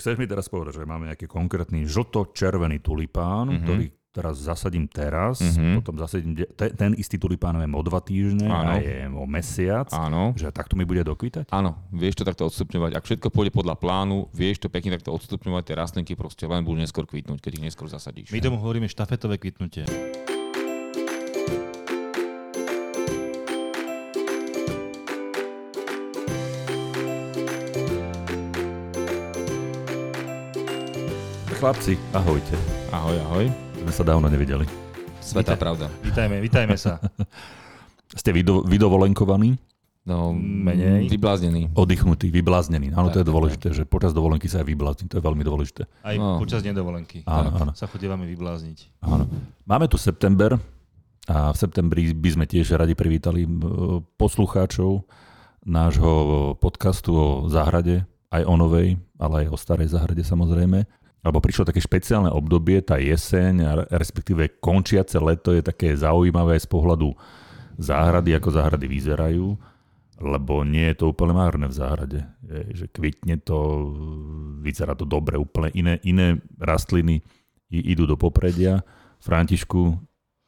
Chceš mi teraz povedať, že máme nejaký konkrétny žlto-červený tulipán, mm-hmm. ktorý teraz zasadím teraz, mm-hmm. potom zasadím de- ten, ten istý tulipán viem o dva týždne Áno. a je o mesiac, Áno. že takto mi bude dokvitať? Áno, vieš to takto odstupňovať. Ak všetko pôjde podľa plánu, vieš to pekne takto odstupňovať, tie rastlinky proste len budú neskôr kvitnúť, keď ich neskôr zasadíš. My tomu hovoríme štafetové kvitnutie. Chlapci, ahojte. Ahoj, ahoj. Sme sa dávno nevideli. Svetá Vítaj. pravda. Vítajme, vítajme sa. Ste vydo- vydovolenkovaní? No, Menej. Vybláznený. Oddychnutí, vybláznení. Áno, to je Tak, tak, dôležité, že počas dovolenky sa aj vyblázni. To je veľmi dôležité. Aj No. počas nedovolenky. Áno, áno. Sa chodívame vyblázniť. Áno. Máme tu september a v septembri by sme tiež radi privítali poslucháčov nášho podcastu o záhrade, aj o novej, ale aj o starej záhrade samozrejme. Lebo prišlo také špeciálne obdobie, tá jeseň, respektíve končiace leto je také zaujímavé z pohľadu záhrady, ako záhrady vyzerajú, lebo nie je to úplne márne v záhrade. Je, že kvitne to, vyzerá to dobre, úplne iné, iné rastliny i- idú do popredia. Františku,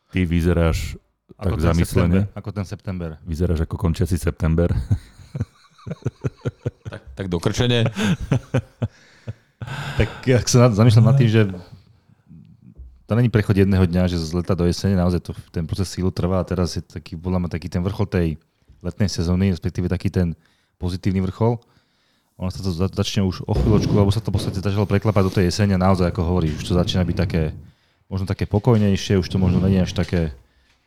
ty vyzeráš tak ten zamyslene. september, ako ten september. Vyzeráš ako končiaci september. Tak, tak dokrčenie. Tak ak sa zamýšľam nad tým, že to není prechod jedného dňa, že z leta do jesene, naozaj to, ten proces sílu trvá a teraz je taký, podľa mňa taký ten vrchol tej letnej sezóny, respektíve taký ten pozitívny vrchol. Ono sa to za- začne už o chvíľočku, alebo sa to v podstate začalo preklapať do tej jesene a naozaj, ako hovoríš, už to začína byť také, možno také pokojnejšie, už to možno je až také,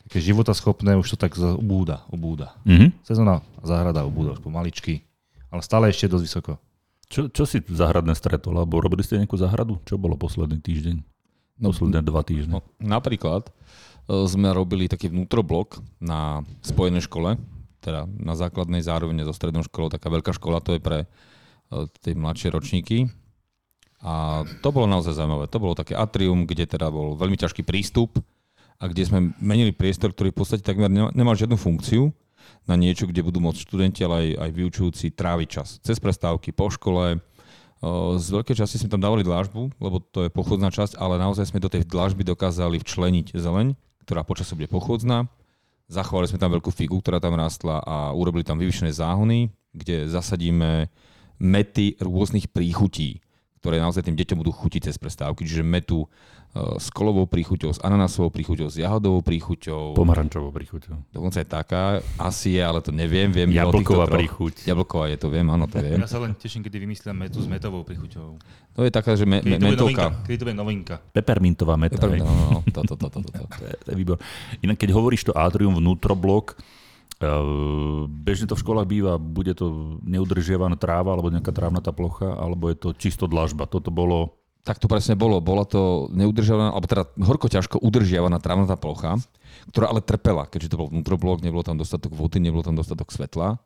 také životaschopné, už to tak ubúda, ubúda. Mhm. Sezóna a záhrada ubúda už pomaličky, ale stále ešte dosť vysoko. Čo, čo si záhradné stretol? Alebo robili ste nejakú záhradu? Čo bolo posledný týždeň? No, Posledné dva týždne. No, napríklad e, sme robili taký vnútroblok na spojenej škole, teda na základnej zároveň so strednou školou, taká veľká škola, to je pre e, tie mladšie ročníky. A to bolo naozaj zaujímavé. To bolo také atrium, kde teda bol veľmi ťažký prístup a kde sme menili priestor, ktorý v podstate takmer nema- nemal žiadnu funkciu na niečo, kde budú môcť študenti, ale aj, aj vyučujúci tráviť čas. Cez prestávky, po škole, Z veľkej časti sme tam dávali dlážbu, lebo to je pochodná časť, ale naozaj sme do tej dlážby dokázali včleniť zeleň, ktorá počasie bude pochodná. Zachovali sme tam veľkú figu, ktorá tam rastla a urobili tam vyvyšené záhony, kde zasadíme mety rôznych príchutí, ktoré naozaj tým deťom budú chutiť cez prestávky. Čiže metu s kolovou príchuťou, s ananásovou príchuťou, s jahodovou príchuťou. Pomarančovou príchuťou. Dokonca je taká, asi je, ale to neviem. Viem Jablková príchuť. Jablková je to, viem, áno, to viem. Ja sa len teším, kedy vymyslím metu s metovou prichuťou. To je taká, že me, Kedy me, to mentolka. Kedy to bude novinka. Pepermintová meta. Peppermint, hej. no, no, no, to, to, to, to, to, to. To je, to je výbor. Inak keď hovoríš to atrium vnútroblok, Uh, bežne to v školách býva, bude to neudržiavaná tráva alebo nejaká trávnatá plocha, alebo je to čisto dlažba. Toto bolo Tak to presne bolo. Bola to neudržiavaná, alebo teda horko ťažko udržiavaná trávnatá plocha, ktorá ale trpela, keďže to bol vnútroblok, nebolo tam dostatok vody, nebolo tam dostatok svetla.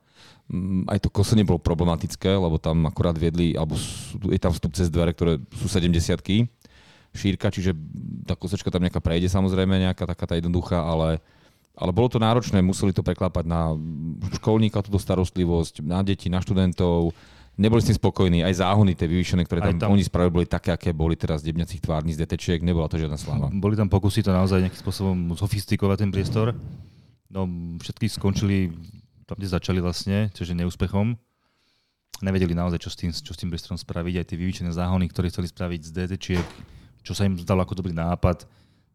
Mm, Aj to kosenie bolo problematické, lebo tam akurát viedli, alebo je tam vstup cez dvere, ktoré sú 70 šírka, čiže tá kosečka tam nejaká prejde samozrejme, nejaká taká tá jednoduchá, ale ale bolo to náročné, museli to preklápať na školníka, túto starostlivosť, na deti, na študentov. Neboli s tým spokojní, aj záhony tie vyvýšené, ktoré tam, tam- oni spravili, boli také, aké boli teraz z debňacích tvárnic, z detečiek, nebola to žiadna sláva. Boli tam pokusy to naozaj nejakým spôsobom sofistikovať ten priestor. No, všetky skončili tam, kde začali vlastne, čiže neúspechom. Nevedeli naozaj, čo s tým, čo s tým priestorom spraviť. Aj tie vyvýčené záhony, ktoré chceli spraviť z DTčiek, čo sa im zdalo ako dobrý nápad.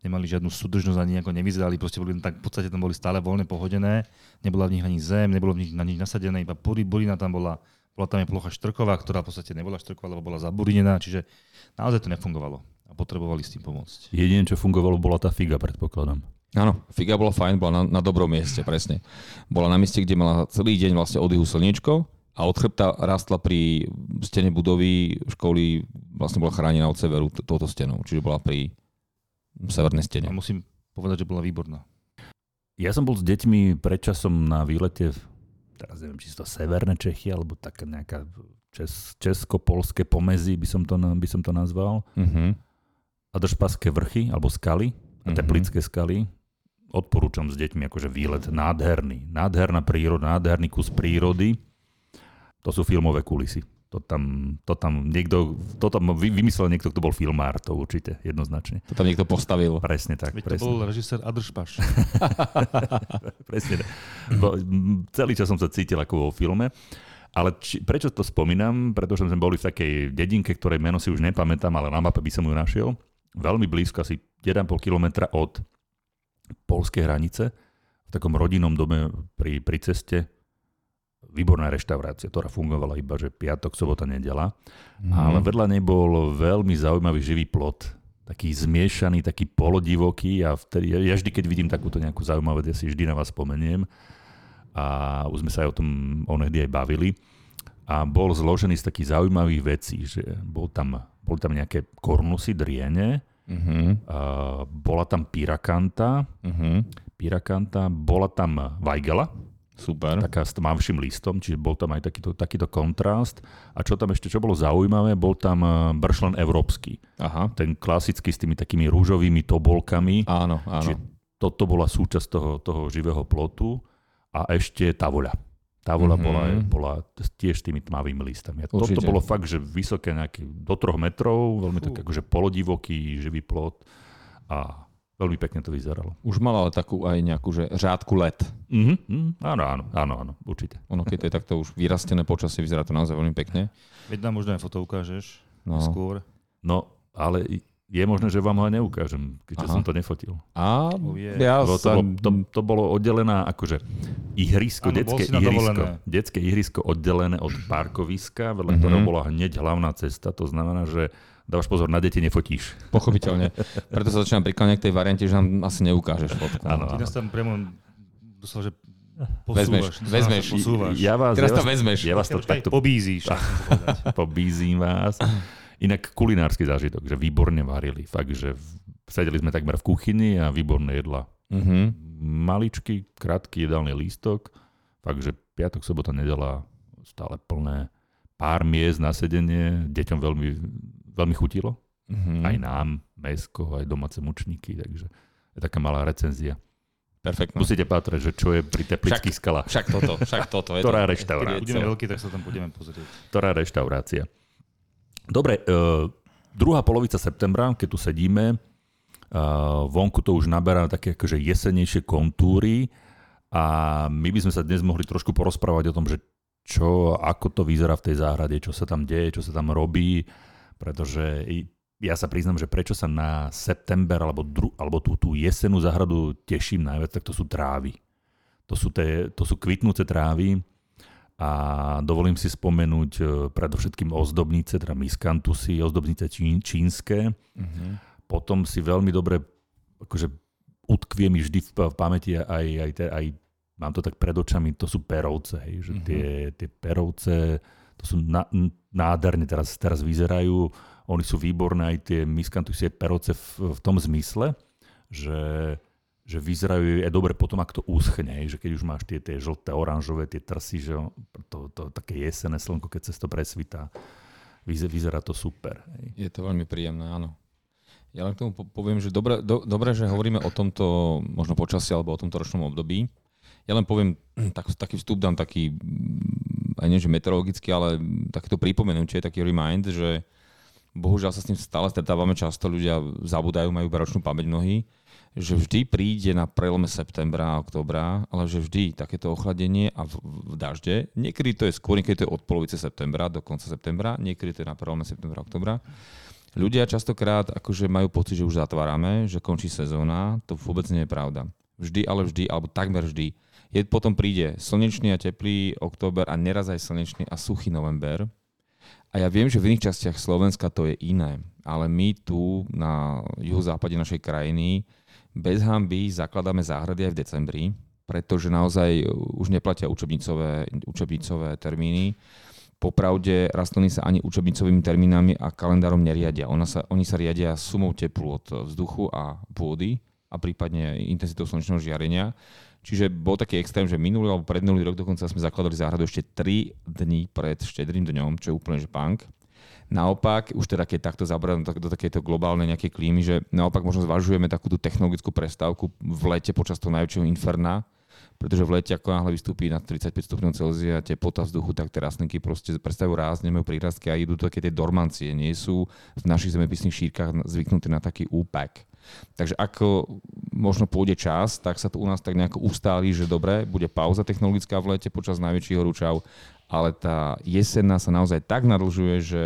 Nemali žiadnu súdržnosť, ani nejako nevyzerali, proste boli tak, v podstate tam boli stále voľne pohodené, nebola v nich ani zem, nebolo v nich na nich nasadené, iba burina tam bola, bola tam aj plocha štrková, ktorá v podstate nebola štrková, lebo bola zaburinená, čiže naozaj to nefungovalo a potrebovali s tým pomôcť. Jediné, čo fungovalo, bola tá figa, predpokladám. Áno, figa bola fajn, bola na, na dobrom mieste, presne. Bola na mieste, kde mala celý deň vlastne oddyhu slniečko a od chrbta rastla pri stene budovy školy, vlastne bola chránená od severu t- touto stenou, čiže bola pri severnej A stene. musím povedať, že bola výborná. Ja som bol s deťmi predčasom na výlete, teraz neviem, či sú to severné Čechy, alebo taká nejaká čes, česko-polské pomezí, by som to, by som to nazval. Uh-huh. A držpaské vrchy, alebo skaly, a Mhm. teplické skaly. Odporúčam s deťmi akože výlet nádherný. Nádherná príroda, nádherný kus prírody. To sú filmové kulisy. To tam, to tam niekto, to tam vy- vymyslel niekto, kto bol filmár, to určite, jednoznačne. To tam niekto postavil. Presne tak, Veď to presne. bol režisér Adršpaš. Presne. tak. Bo, celý čas som sa cítil ako vo filme. Ale či, prečo to spomínam? Pretože sme boli v takej dedinke, ktorej meno si už nepamätám, ale na mape by som ju našiel. Veľmi blízko, asi 1,5 kilometra od polskej hranice, v takom rodinnom dome pri, pri ceste. Výborná reštaurácia, ktorá fungovala iba, že piatok, sobota, nedela. Mhm. Ale vedľa nej bol veľmi zaujímavý živý plot. Taký zmiešaný, taký polodivoký a vtedy, ja, ja vždy, keď vidím takúto nejakú zaujímavú vec, ja si vždy na vás spomeniem. A už sme sa aj o tom onehdy aj bavili. A bol zložený z takých zaujímavých vecí, že bol tam, boli tam nejaké kornusy, driene, Mhm. a bola tam pirakanta, Mhm. pirakanta, bola tam vajgela, Super. taká s tmavším listom, čiže bol tam aj takýto, takýto kontrast. A čo tam ešte, čo bolo zaujímavé, bol tam eh, bršlen európsky. Aha. Ten klasický s tými takými rúžovými tobolkami. Áno, áno. Čiže toto bola súčasť toho, toho živého plotu. A ešte tavoľa. Tavoľa Mhm. bola, bola tiež s tými tmavými listami. A toto bolo fakt, že vysoké nejaké do troch metrov, veľmi Fú. tak akože polodivoký živý plot. A veľmi pekne to vyzeralo. Už mal ale takú aj nejakú, že řádku let. Mhm, mhm, áno, áno, áno, áno, určite. Ono, keď to je takto už vyrastené počasie, vyzerá to naozaj veľmi pekne. Veď nám možno aj foto ukážeš No. skôr. No, ale je možné, že vám ho aj neukážem, keďže Aha. som to nefotil. A ja to, bolo, to, to bolo oddelená akože ihrisko, bol detské ihrisko, detské ihrisko oddelené od parkoviska, vedľa Mhm. ktorého bola hneď hlavná cesta, to znamená, že dávaš pozor, na deti nefotíš. Pochopiteľne. Preto sa začínam prikláňať k tej variante, že nám asi neukážeš fotku. Áno, Ty nás tam priamo doslova, že Vezmeš, posúvaš. vezmeš. Posúvaš. Ja vás, Teraz ja to vás, vezmeš. ja vás to takto Pobízíš. pobízím vás. Inak kulinársky zážitok, že výborne varili. Fakt, že sedeli sme takmer v kuchyni a výborné jedla. Mhm. Maličký, krátky jedálny lístok. Fakt, že piatok, sobota, nedela stále plné. Pár miest na sedenie, deťom veľmi, veľmi chutilo. Mhm. Aj nám, mesko, aj domáce mučníky, takže je taká malá recenzia. Perfektno. Musíte pátrať, že čo je pri teplických skalách. Však toto, však toto. Je Ktorá to, reštaurácia? keď Budeme veľkí, tak sa tam budeme pozrieť. Ktorá reštaurácia. Dobre, uh, druhá polovica septembra, keď tu sedíme, vonku to už naberá také akože jesenejšie kontúry a my by sme sa dnes mohli trošku porozprávať o tom, že čo, ako to vyzerá v tej záhrade, čo sa tam deje, čo sa tam robí, pretože ja sa priznám, že prečo sa na september alebo, dru, alebo tú, tú jesenú záhradu teším najviac, tak to sú trávy. To sú, tie, to sú kvitnúce trávy a dovolím si spomenúť e, predovšetkým ozdobnice, teda miskantusy, ozdobnice čín, čínske. Mhm. Potom si veľmi dobre akože utkvie mi vždy v, v pamäti aj, aj, aj mám to tak pred očami, to sú perovce, hej, že Mhm. tie, tie perovce, to sú na, nádherne teraz, teraz vyzerajú, oni sú výborné, aj tie miskantusy, aj perovce v, v tom zmysle, že, že vyzerajú aj dobre potom, ak to uschne, hej, že keď už máš tie, tie žlté, oranžové, tie trsy, že to, to, také jesené slnko, keď cez to presvitá, vyze- vyzerá to super. Hej. Je to veľmi príjemné, áno. Ja len k tomu po- poviem, že dobre, do, dobre, že hovoríme o tomto možno počasí alebo o tomto ročnom období. Ja len poviem, tak, taký vstup dám taký, mm, aj nie že meteorologický, ale takéto pripomenutie, taký remind, že bohužiaľ sa s tým stále stretávame často, ľudia zabudajú, majú iba ročnú pamäť mnohí, že vždy príde na prelome septembra a oktobra, ale že vždy takéto ochladenie a v, v dažde, niekedy to je skôr, niekedy to je od polovice septembra do konca septembra, niekedy to je na prelome septembra oktobra. Ľudia častokrát akože majú pocit, že už zatvárame, že končí sezóna, to vôbec nie je pravda. Vždy, ale vždy, alebo takmer vždy. Je, potom príde slnečný a teplý október a neraz aj slnečný a suchý november. A ja viem, že v iných častiach Slovenska to je iné, ale my tu na juhozápade našej krajiny bez hamby zakladáme záhrady aj v decembri, pretože naozaj už neplatia učebnicové, učebnicové termíny. Popravde rastliny sa ani učebnicovými termínami a kalendárom neriadia. Ona sa, oni sa riadia sumou teplu od vzduchu a pôdy a prípadne intenzitou slnečného žiarenia. Čiže bol taký extrém, že minulý alebo predminulý rok dokonca sme zakladali záhradu ešte 3 dní pred štedrým dňom, čo je úplne že punk. Naopak, už teda keď takto zabrať do, takéto globálnej nejakej klímy, že naopak možno zvažujeme takú tú technologickú prestávku v lete počas toho najväčšieho inferna, pretože v lete, ako náhle vystúpi na 35 stupňov Celzia teplota vzduchu, tak tie rastlinky proste predstavujú ráz, nemajú prírastky a idú také tie dormancie. Nie sú v našich zemepisných šírkach zvyknuté na taký úpak. Takže ako možno pôjde čas, tak sa to u nás tak nejako ustáli, že dobre, bude pauza technologická v lete počas najväčších horúčav, ale tá jesenná sa naozaj tak nadlžuje, že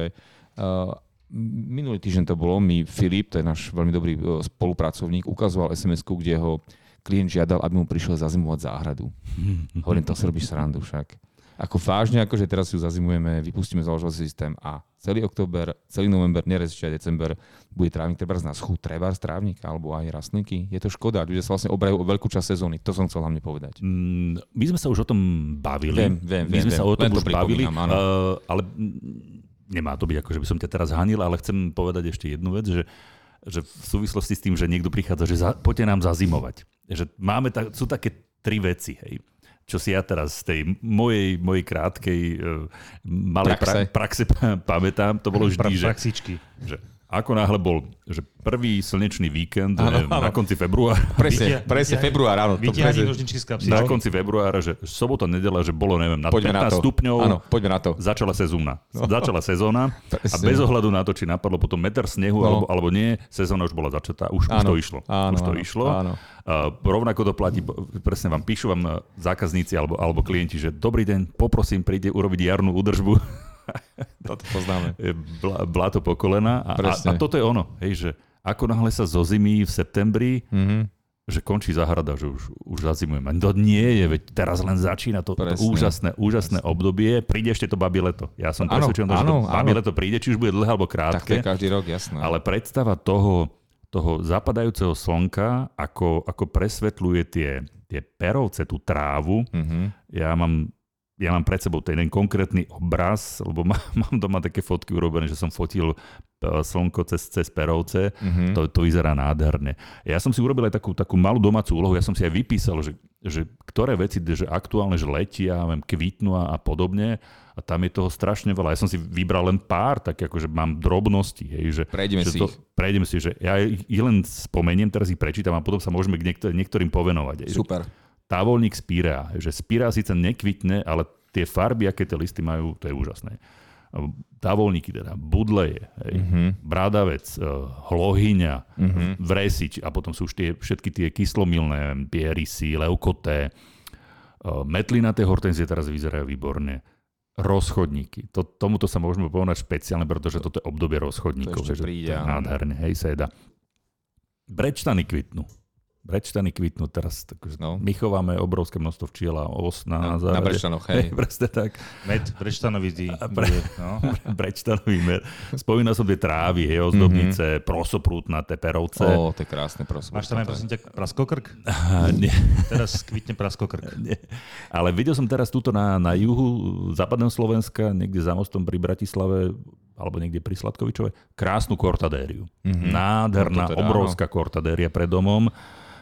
uh, minulý týždeň to bolo, mi Filip, to je náš veľmi dobrý uh, spolupracovník, ukazoval sms kde ho klient žiadal, aby mu prišiel zazimovať záhradu. Hovorím, to si robíš srandu však. Ako vážne, akože teraz ju zazimujeme, vypustíme založovací systém a celý október, celý november, nerez ešte december, bude trávnik treba na schú, treba trávnik alebo aj rastlinky. Je to škoda, ľudia sa vlastne obrajú o veľkú časť sezóny. To som chcel hlavne povedať. Mm, my sme sa už o tom bavili. Viem, viem, my sme viem, sa o tom len to už bavili, uh, ale nemá to byť ako, že by som ťa teraz hanil, ale chcem povedať ešte jednu vec, že že v súvislosti s tým, že niekto prichádza, že za, poďte nám zazimovať. Že máme ta, sú také tri veci, hej čo si ja teraz z tej mojej, mojej krátkej uh, malej Praxe. pra, praxe pamätám, to bolo vždy, Pra, že, praxičky. že ako náhle bol že prvý slnečný víkend Áno, eh, áno. na konci februára, Presne, presne, február, áno. To presne, nožničky z kapsy. na konci februára, že sobota, nedela, že bolo, neviem, na poďme na 15 to. stupňov, Áno, poďme na to. začala sezóna. Začala sezóna a bez ohľadu na to, či napadlo potom meter snehu No. alebo, alebo nie, sezóna už bola začatá, už, už to išlo. áno, už to áno, išlo. áno. Uh, rovnako to platí, presne vám píšu vám uh, zákazníci alebo, alebo klienti, že dobrý deň, poprosím, príde urobiť jarnú údržbu. Toto poznáme. Je Bla, bláto po kolena. A, a, Presne. a toto je ono, hej, že ako náhle sa zo zimy v septembri, Mhm. že končí záhrada, že už, už zazimujeme. To nie je, veď teraz len začína to, to Presne. úžasné, úžasné obdobie. Príde ešte to babie leto. Ja som presvedčený, že to babie leto príde, či už bude dlhé alebo Tak to krátke. je každý rok, jasné. Ale predstava toho, toho zapadajúceho slnka, ako, ako presvetľuje tie, tie perovce, tú trávu, Mhm. ja mám, ja mám pred sebou ten jeden konkrétny obraz, lebo má, mám doma také fotky urobené, že som fotil e, slnko cez, cez perovce. Mhm. To, to vyzerá nádherne. Ja som si urobil aj takú, takú malú domácu úlohu, ja som si aj vypísal, že, že ktoré veci, že aktuálne, že letia, viem, kvitnú a, a podobne. A tam je toho strašne veľa. Ja som si vybral len pár, tak akože mám drobnosti. Hej, že, Prejdeme že si ich. Prejdeme si, že ja ich len spomeniem, teraz ich prečítam a potom sa môžeme k niektor- niektorým povenovať. Hej, že Super. Távolník spírea, že spírea síce nekvitne, ale tie farby, aké tie listy majú, to je úžasné. Távolníky teda, budleje, hej, Mhm. brádavec, eh, hlohyňa, Mhm. vresič a potom sú už tie, všetky tie kyslomilné, pierisy, leukoté, eh, metlinaté hortenzie teraz vyzerajú výborne. Rozchodníky. To, tomuto sa môžeme povedať špeciálne, pretože toto je obdobie rozchodníkov. To ešte príde, to je áno. nádherne, hej, seda. Brečtany kvitnú. Brečtany kvitnú teraz. Tak, No. My chováme obrovské množstvo včiel a os na, Na, na, na záhrade. Brečtanoch, hej. Presne tak. Med, brečtanovitý. A pre- bude, no. Brečtanový mer. Spomínal som tie trávy, hej, ozdobnice, prosoprútnaté perovce. Ó, to je krásne, prosím. Máš tam aj, prosím ťa, praskokrk? Nie, Teraz kvitne praskokrk. nie. Ale videl som teraz túto na, na juhu západného Slovenska, niekde za mostom pri Bratislave, alebo niekde pri Sladkovičove, krásnu kortadériu. Mhm. Nádherná, No teda obrovská kortadéria pred domom.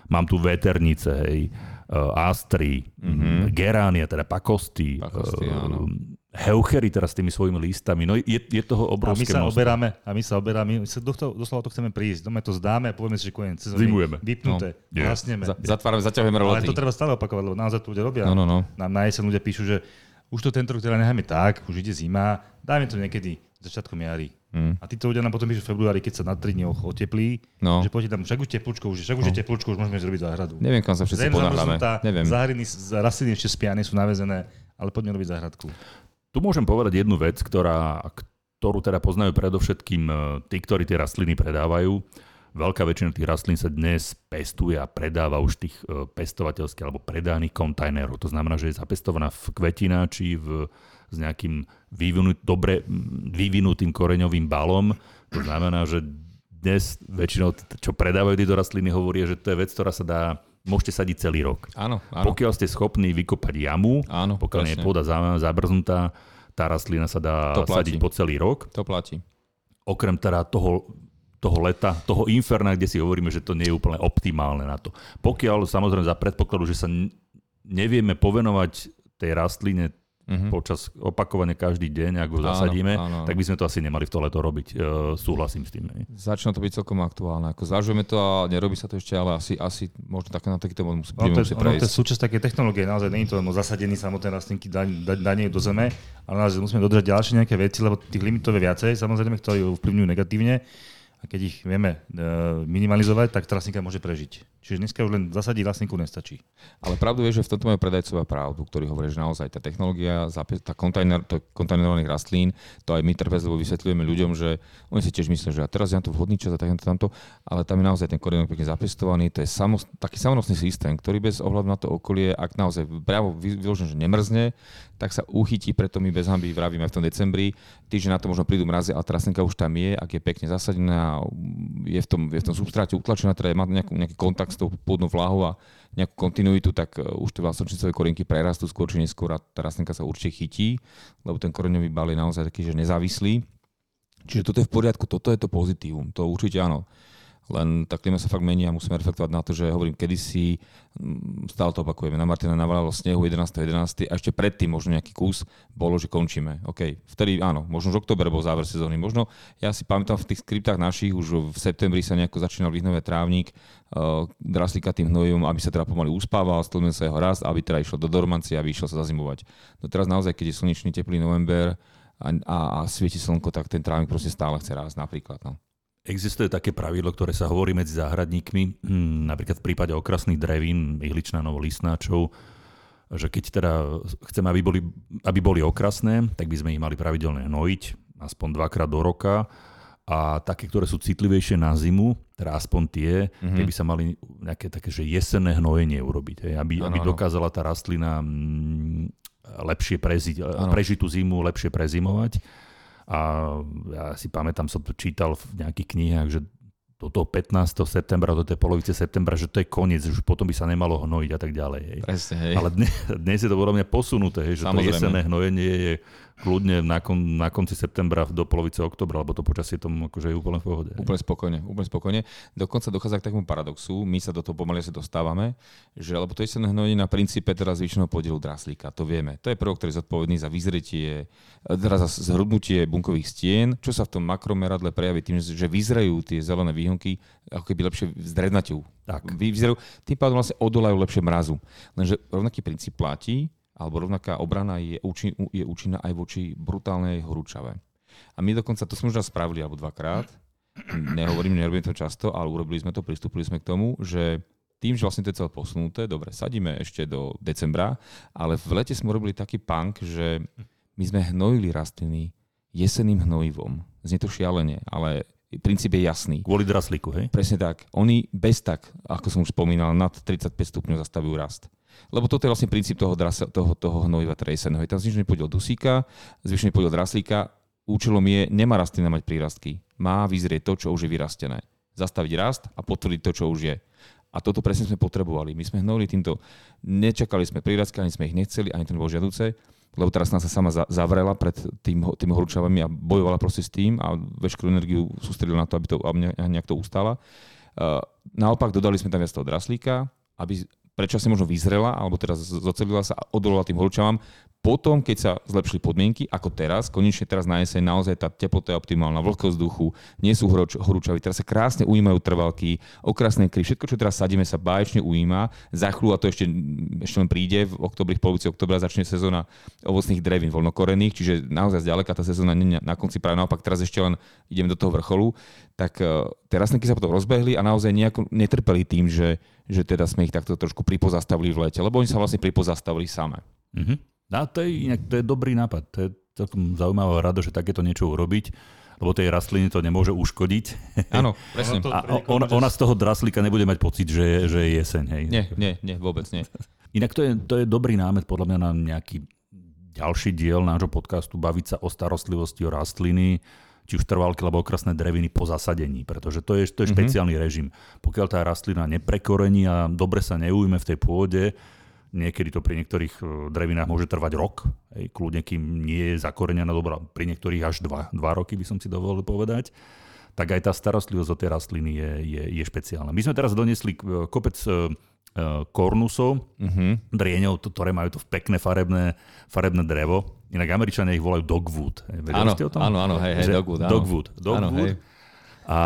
Mám tu veternice, hej, uh, astry, mm-hmm. geránia, teda pakosty, Pakosty, áno. heuchery teraz s tými svojimi listami. No je, je toho A my obrovské sa množstvo. oberáme, a my sa oberáme, my sa doslova, doslova to chceme prísť. Doma to zdáme a povieme si, že koniec sezóny. Zimujeme. Vypnuté. No. Nie. Hlasneme. Za, zatvárame, zaťahujeme Ale roboty. to treba stále opakovať, lebo naozaj to ľudia robia. No, no, no. Nám na jeseň ľudia píšu, že už to tento rok teda necháme tak, už ide zima, dajme to niekedy začiatkom jary. Mm. A títo ľudia nám potom píšu v februári, keď sa na 3 dní oteplí, No. že poďte tam, však už teplúčko, už, však už je teplúčko, už môžeme zrobiť záhradu. Neviem, kam sa všetci ponáhľame. Neviem. záhrady, rastliny ešte spiane sú navezené, ale poďme robiť záhradku. Tu môžem povedať jednu vec, ktorá, ktorú teda poznajú predovšetkým e, tí, ktorí tie rastliny predávajú. Veľká väčšina tých rastlín sa dnes pestuje a predáva už tých e, pestovateľských alebo predaných kontajnerov. To znamená, že je zapestovaná v kvetináči v, s nejakým vyvinut, dobre vyvinutým koreňovým balom. To znamená, že dnes väčšinou, čo predávajú tieto rastliny, hovoria, že to je vec, ktorá sa dá, môžete sadiť celý rok. Áno, áno. Pokiaľ ste schopní vykopať jamu, Áno, pokiaľ nie je pôda za- zabrznutá, tá rastlina sa dá To platí. sadiť po celý rok. To platí. Okrem teda toho, toho leta, toho inferna, kde si hovoríme, že to nie je úplne optimálne na to. Pokiaľ samozrejme za predpokladu, že sa nevieme povenovať tej rastline uh-huh. počas opakovane každý deň, ak ho zasadíme, áno, áno. tak by sme to asi nemali v to leto robiť. E, súhlasím s tým. Ne? Začína to byť celkom aktuálne. Ako zažujeme to a nerobí sa to ešte, ale asi, asi možno také na takýto musí, no, to, musí to je súčasť také technológie. Naozaj nie je to zasadený samotné rastlinky, danie da, da, do zeme, ale naozaj musíme dodržať ďalšie nejaké veci, lebo tých limitov je viacej, samozrejme, ktoré vplyvňujú negatívne a keď ich vieme e, minimalizovať, tak trasníka môže prežiť. Čiže dneska už len zasadiť vlastníku nestačí. Ale pravdu je, že v tomto majú predajcovia pravdu, ktorí hovoria, že naozaj tá technológia, tá kontajner, to kontajnerovaných rastlín, to aj my trpezlivo vysvetľujeme ľuďom, že oni si tiež myslia, že a teraz je na to vhodný čas a takto tamto, ale tam je naozaj ten korenok pekne zapestovaný, to je samost, taký samonosný systém, ktorý bez ohľadu na to okolie, ak naozaj priamo vyložené, že nemrzne, tak sa uchytí, preto my bez hamby vravíme v tom decembri. Týždeň na to možno prídu mrazy, ale traslinka už tam je, ak je pekne zasadená, je v tom, je v tom substráte utlačená, teda má nejakú, nejaký kontakt s tou pôdnou vláhou a nejakú kontinuitu, tak e, už tie vlastnočnicové korienky prerastú skôr či neskôr a tá rastlinka sa určite chytí, lebo ten koreňový bal je naozaj taký, že nezávislý. Čiže toto je v poriadku, toto je to pozitívum, to určite áno len tá klima sa fakt mení a musíme reflektovať na to, že hovorím, kedysi, mm, stále to opakujeme, na Martina navalalo snehu 11.11. 11. a ešte predtým možno nejaký kus bolo, že končíme. OK, vtedy áno, možno že október bol záver sezóny, možno, ja si pamätám v tých skriptách našich, už v septembri sa nejako začínal vyhnovať trávnik, uh, draslíka tým hnojom, aby sa teda pomaly uspával, stlmil sa jeho rast, aby teda išlo do dormancie, aby išlo sa zazimovať. No teraz naozaj, keď je slnečný teplý november, a, a, a svieti slnko, tak ten trávnik proste stále chce rásť napríklad. No. Existuje také pravidlo, ktoré sa hovorí medzi záhradníkmi, hm, napríklad v prípade okrasných drevín, ihličnanov, listnáčov, že keď teda chceme, aby boli, aby boli okrasné, tak by sme ich mali pravidelne hnojiť, aspoň dvakrát do roka. A také, ktoré sú citlivejšie na zimu, teda aspoň tie, mm-hmm. by sa mali nejaké také, že jesenné hnojenie urobiť, hej, aby, ano, aby dokázala tá rastlina hm, lepšie prežiť, prežiť tú zimu, lepšie prezimovať. A ja si pamätám, som to čítal v nejakých knihách, že do toho 15. septembra, do tej polovice septembra, že to je koniec, už potom by sa nemalo hnojiť a tak ďalej. Hej. Presne, hej. Ale dnes, dnes je to podľa mňa posunuté, hej, že Samozrejme. to jesenné hnojenie je kľudne na, kon, na konci septembra do polovice oktobra, lebo to počasie tomu akože je úplne v pohode. Úplne spokojne, úplne spokojne. Dokonca dochádza k takému paradoxu, my sa do toho pomaly sa dostávame, že lebo to je hnojenie na princípe teraz zvyšného podielu draslíka, to vieme. To je prvok, ktorý je zodpovedný za vyzretie, teraz za zhrubnutie bunkových stien, čo sa v tom makromeradle prejaví tým, že vyzrajú tie zelené výhonky ako keby lepšie zdrednaťujú. Tak. Vyzerajú, tým pádom vlastne odolajú lepšie mrazu. Lenže rovnaký princíp platí, alebo rovnaká obrana je, účin, je účinná aj voči brutálnej horúčave. A my dokonca, to sme už raz spravili, alebo dvakrát, nehovorím, nerobím to často, ale urobili sme to, pristúpili sme k tomu, že tým, že vlastne to je celé posunuté, dobre, sadíme ešte do decembra, ale v lete sme robili taký punk, že my sme hnojili rastliny jeseným hnojivom. Znie to šialenie, ale princíp je jasný. Kvôli draslíku, hej? Presne tak. Oni bez tak, ako som už spomínal, nad 35 stupňov zastavujú rast. Lebo toto je vlastne princíp toho, drasa, toho, toho hnojiva trejseného. Je tam zvyšný podiel dusíka, zvyšný podiel draslíka. Účelom je, nemá rastlina mať prírastky. Má vyzrieť to, čo už je vyrastené. Zastaviť rast a potvrdiť to, čo už je. A toto presne sme potrebovali. My sme hnojili týmto, nečakali sme prírastky, ani sme ich nechceli, ani to nebolo žiaduce, lebo teraz nás sa sama zavrela pred tým, tým horúčavami a bojovala proste s tým a veškerú energiu sústredila na to, aby to aby nejak to ustála. Uh, naopak dodali sme tam viac toho draslíka, aby predčasne možno vyzrela, alebo teraz zocelila sa a odolala tým horúčavám. Potom, keď sa zlepšili podmienky, ako teraz, konečne teraz na jeseň naozaj tá teplota je optimálna, vlhkosť vzduchu, nie sú horúčaví, teraz sa krásne ujímajú trvalky, okrasné kry, všetko, čo teraz sadíme, sa báječne ujíma. Za chvíľu, a to ešte, ešte len príde, v oktobri, v polovici oktobra začne sezóna ovocných drevín voľnokorených, čiže naozaj zďaleka tá sezóna na konci, práve naopak teraz ešte len ideme do toho vrcholu, tak tie rastlinky sa potom rozbehli a naozaj nejako netrpeli tým, že, že teda sme ich takto trošku pripozastavili v lete, lebo oni sa vlastne pripozastavili same. Mm-hmm. A to je, inak, to je dobrý nápad. To je celkom zaujímavá rada, že takéto niečo urobiť lebo tej rastliny to nemôže uškodiť. Áno, presne. A ona, ona z toho draslíka nebude mať pocit, že, je, že je jeseň. Hej. Nie, nie, nie, vôbec nie. Inak to je, to je dobrý námet podľa mňa na nejaký ďalší diel nášho podcastu baviť sa o starostlivosti o rastliny, či už trvalky alebo okrasné dreviny po zasadení, pretože to je, to je mm-hmm. špeciálny režim. Pokiaľ tá rastlina neprekorení a dobre sa neujme v tej pôde, Niekedy to pri niektorých e, drevinách môže trvať rok, hej, kľudne kým nie je zakorenená dobrá. Pri niektorých až dva, dva roky by som si dovolil povedať tak aj tá starostlivosť o tej rastliny je, je, je špeciálna. My sme teraz donesli e, kopec e, kornusov, Uh-huh. drieňov, to- ktoré majú to pekné farebné, farebné drevo. Inak Američania ich volajú dogwood. Vedeli Áno, ste o tom? áno, áno, hej, hej, dogwood, áno. Dogwood. Áno, dogwood. hej. A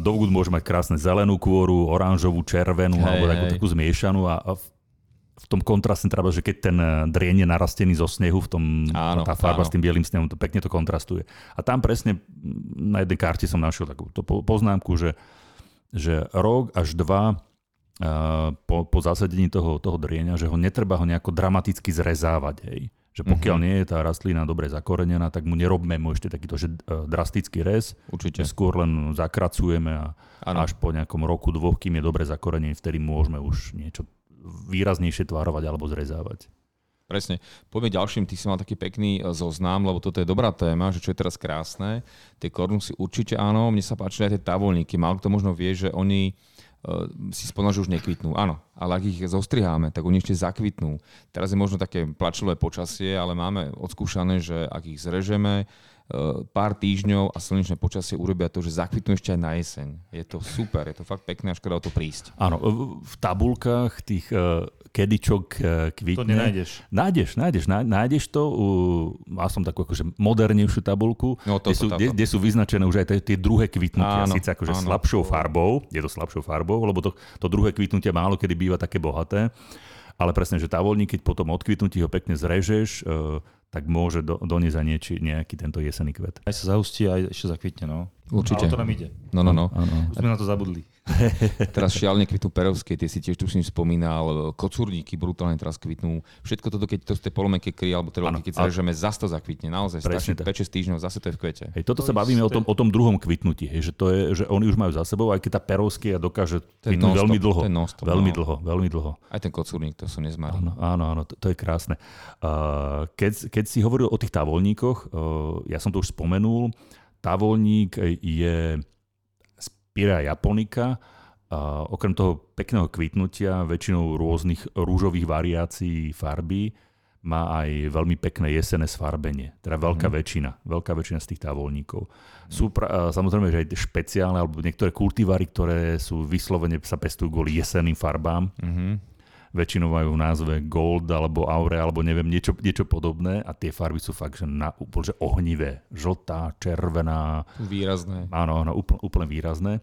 dogwood môže mať krásne zelenú kôru, oranžovú, červenú Hej, alebo takú, hej. takú zmiešanú a, a v, v tom kontraste treba, že keď ten eh, drieň je narastený zo snehu, v tom, Áno, tá farba áno. s tým bielým snehom, to pekne to kontrastuje. A tam presne na jednej karte som našiel takú poznámku, že, že rok až dva uh, po, po zasadení toho, toho drieňa, že ho netreba ho nejako dramaticky zrezávať. Hej. Že pokiaľ Mhm. nie je tá rastlina dobre zakorenená, tak mu nerobme mu ešte takýto že, uh, drastický rez. Určite. Skôr len zakracujeme a Áno. až po nejakom roku, dvoch, kým je dobre zakorenený, vtedy môžeme už niečo výraznejšie tvarovať alebo zrezávať. Presne. Poďme ďalším, ty si mal taký pekný e, zoznam, lebo toto je dobrá téma, že čo je teraz krásne. Tie kornusy určite áno, mne sa páčili aj tie tavolníky. Málo kto možno vie, že oni uh, si spomínal, že už nekvitnú. Áno, ale ak ich zostriháme, tak oni ešte zakvitnú. Teraz je možno také plačové počasie, ale máme odskúšané, že ak ich zrežeme, pár týždňov a slnečné počasie urobia to, že zakvitnú ešte aj na jeseň. Je to super, je to fakt pekné a škoda o to prísť. Áno, v- tabulkách tých uh, kedy čo k- kvitne. To nenájdeš. Nájdeš, nájdeš, ná- nájdeš to. U, mal som takú akože modernejšiu tabulku, No, toto, kde, sú, kde, kde sú vyznačené už aj tie, tie druhé kvitnutia. Áno, Síce akože áno. slabšou farbou, je to slabšou farbou, lebo to, to druhé kvitnutie málo kedy býva také bohaté. Ale presne, že tá voľník, keď potom od kvitnutí ho pekne zrežeš, uh, tak môže do, doniesť aj nieči, nejaký tento jesený kvet. Aj sa zahustí, aj ešte zakvitne, no. Určite. Ale to nám ide. No, no, no. Už sme na to zabudli. Teraz šialne kvitnú perovské, tie si tiež tuším spomínal, kocúrníky brutálne teraz kvitnú. Všetko toto, keď to z tej polomeké kry alebo Áno, trvalky, keď ale- zrežeme, zase to zakvitne. Naozaj, strašne tak. 5-6 týždňov, zase to je v kvete. Hej, toto To sa bavíme o tom, o tom druhom kvitnutí, hej, že, to je, že oni už majú za sebou, aj keď tá perovskia dokáže kvitnúť veľmi dlho. non-stop, veľmi no. dlho, veľmi dlho. Aj ten kocúrník, to sú nezmarí. Áno, áno, áno to, to je krásne. Uh, keď, keď si hovoril o tých tavolníkoch, uh, ja som to už spomenul, tavolník je Spira japonika, uh, okrem toho pekného kvitnutia, väčšinou rôznych rúžových variácií farby, má aj veľmi pekné jesené sfarbenie. Teda veľká Mhm. väčšina, veľká väčšina z tých távolníkov. Sú pra, samozrejme, že aj špeciálne, alebo niektoré kultivary, ktoré sú vyslovene sa pestujú kvôli jesenným farbám, Mhm. Väčšinou majú v názve Gold alebo Aure alebo neviem, niečo, niečo podobné a tie farby sú fakt že na, úplne že ohnivé. Žltá, červená, Výrazné. áno, áno úplne, úplne výrazné.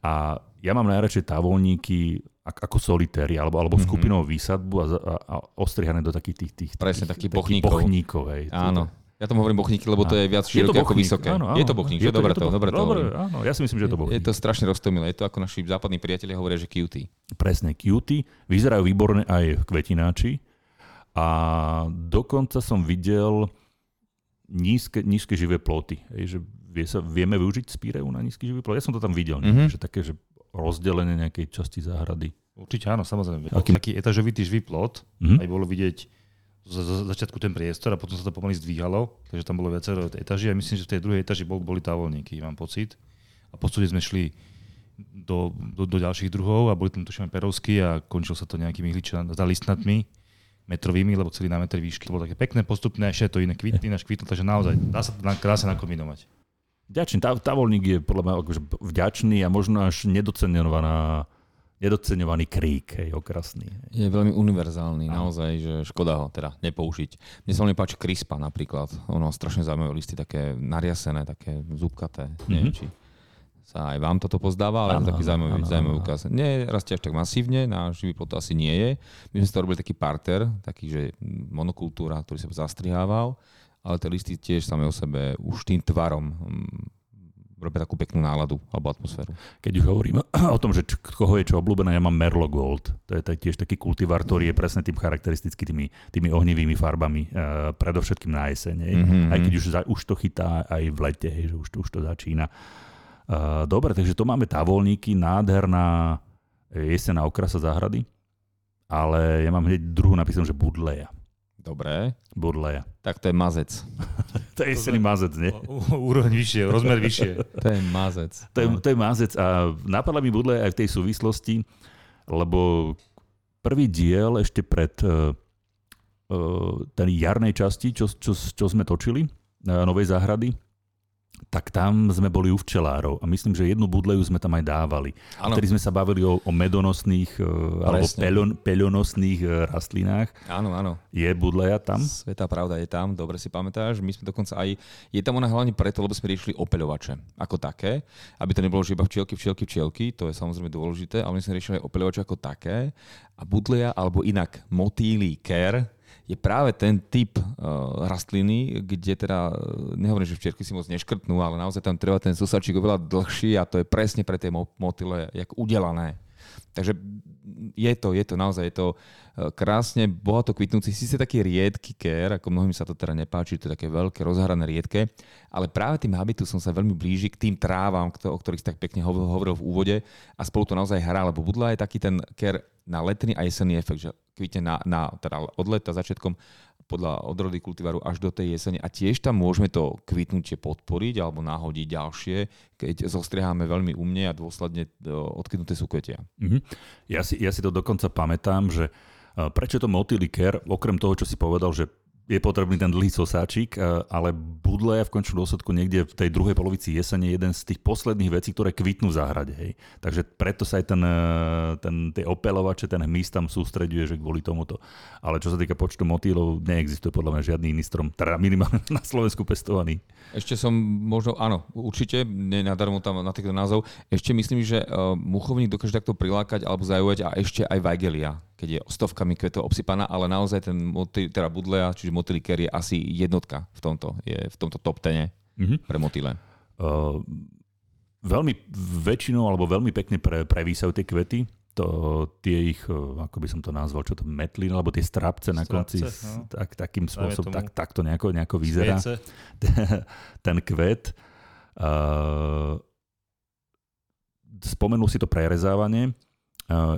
A ja mám najradšej tavolníky ak- ako solitéry alebo, alebo Mhm. skupinovú výsadbu a, a, a ostrihané do takých tých, tých, Presne, tých, takých bochníkov. bochníkov hej. Áno. Ja tomu hovorím bochníky, lebo to je viac Je to široké ako vysoké. áno, áno. Je to bochník, že? Dobre to, bochník. dobre to Dobre, áno, ja si myslím, že je to bochník. Je to strašne roztomilé. Je to ako naši západní priatelia hovoria, že cutie. Presne, cutie. Vyzerajú výborne aj kvetináči. A dokonca som videl nízke, nízke živé ploty. Hej, že vie sa, vieme využiť spíreu na nízky živý plot. Ja som to tam videl. Mhm. Mm-hmm. Že také, že rozdelenie nejakej časti záhrady. Určite áno, samozrejme. Aký- Aký... Taký etažový živý plot, Mhm. aj bolo vidieť z, z, začiatku ten priestor a potom sa to pomaly zdvíhalo, takže tam bolo viacero etaží a myslím, že v tej druhej etaži bol, boli távolníky, mám pocit. A postupne sme šli do, do, do ďalších druhov a boli tam tuším aj perovský a končilo sa to nejakými ihličan, za listnatmi metrovými, lebo celý na metr výšky. To bolo také pekné, postupné, ešte to iné kvitný, náš kvitlo, takže naozaj dá sa dá sa nakombinovať. Vďačný. Tá, távolník je podľa mňa akože vďačný a možno až nedocenovaná nedoceňovaný krík, hej, okrasný. Hej. Je veľmi univerzálny, naozaj, že škoda ho teda nepoužiť. Mne sa veľmi páči Crispa napríklad. Ono strašne zaujímavé listy, také nariasené, také zúbkaté. Mm-hmm. Neviem, či sa aj vám toto pozdáva, ale Áno, taký zaujímavý, áno, zaujímavý ukaz. Nie rastie až tak masívne, na živý plot to asi nie je. My sme si to robili taký parter, taký, že monokultúra, ktorý sa zastrihával, ale tie listy tiež samé o sebe už tým tvarom mm, robia takú peknú náladu alebo atmosféru. Keď už hovorím o tom, že č- koho je čo obľúbené, ja mám Merlo Gold. To je tiež taký kultivar, ktorý je presne tým charakteristický tými, tými ohnivými farbami, uh, predovšetkým na jeseň. Mhm. Aj keď už, za, už to chytá aj v lete, hej, že už, to- už to začína. Uh, dobre, takže to máme tavolníky, nádherná jesená okrasa záhrady, ale ja mám hneď druhú napísanú, že Budleja. Dobre, Budleja. tak to je mazec. To je jesený mazec, nie? Úroveň vyššie, rozmer vyššie. To je mazec. To je, to je mazec a napadla mi Budle aj v tej súvislosti, lebo prvý diel ešte pred uh, uh, ten jarnej časti, čo, čo, čo sme točili, uh, Novej záhrady, tak tam sme boli u včelárov a myslím, že jednu budleju sme tam aj dávali. Vtedy sme sa bavili o, o medonosných e, alebo Presne. peľon, peľonosných e, rastlinách. Áno, áno. Je budleja tam? Svetá pravda je tam, dobre si pamätáš. My sme dokonca aj, je tam ona hlavne preto, lebo sme riešili opeľovače ako také, aby to nebolo, že iba včielky, včielky, včielky, to je samozrejme dôležité, ale my sme riešili aj opeľovače ako také a budleja, alebo inak motýlí ker, je práve ten typ uh, rastliny, kde teda, uh, nehovorím, že včierky si moc neškrtnú, ale naozaj tam treba ten susačík oveľa dlhší a to je presne pre tie mo- motyle jak udelané. Takže je to, je to naozaj, je to eh, krásne bohato kvitnúci, síce taký riedky ker, ako mnohým sa to teda nepáči, to je také veľké, rozhrané riedke, ale práve tým habitusom sa veľmi blíži k tým trávam, o ktorých si tak pekne hov- hovoril v úvode a spolu to naozaj hrá, lebo budla je taký ten ker na letný a jesenný efekt, že kvitne na, na teda od leta začiatkom podľa odrody kultivaru až do tej jesene a tiež tam môžeme to kvitnutie podporiť alebo nahodiť ďalšie, keď zostriháme veľmi umne a dôsledne e, odkvitnuté súkvetia. Mhm. Ja, si, ja si to dokonca pamätám, že e, prečo to motýly ker, okrem toho, čo si povedal, že je potrebný ten dlhý sosáčik, e, ale budleja v končnom dôsledku niekde v tej druhej polovici jesene je jeden z tých posledných vecí, ktoré kvitnú v záhrade. Hej. Takže preto sa aj ten, e, ten, tie opelovače, ten hmyz tam sústreďuje, že kvôli tomuto. Ale čo sa týka počtu motýlov, neexistuje podľa mňa žiadny iný strom, teda minimálne na Slovensku pestovaný. Ešte som možno, áno, určite, nenadarmo tam na týchto názov, ešte myslím, že uh, muchovník dokáže takto prilákať alebo zaujať a ešte aj Weigelia, keď je stovkami kvetov obsypaná, ale naozaj ten motyl, teda budlea, čiže motýliker je asi jednotka v tomto, je v tomto top tene Mhm. pre motýle. Uh, veľmi väčšinou alebo veľmi pekne pre, prevísajú tie kvety. To, tie ich, ako by som to nazval, čo to metliny, alebo tie strapce na konci, no. tak, takým spôsobom, tak, tak to nejako, nejako vyzerá. Ten kvet. Uh, spomenul si to prerezávanie. Uh,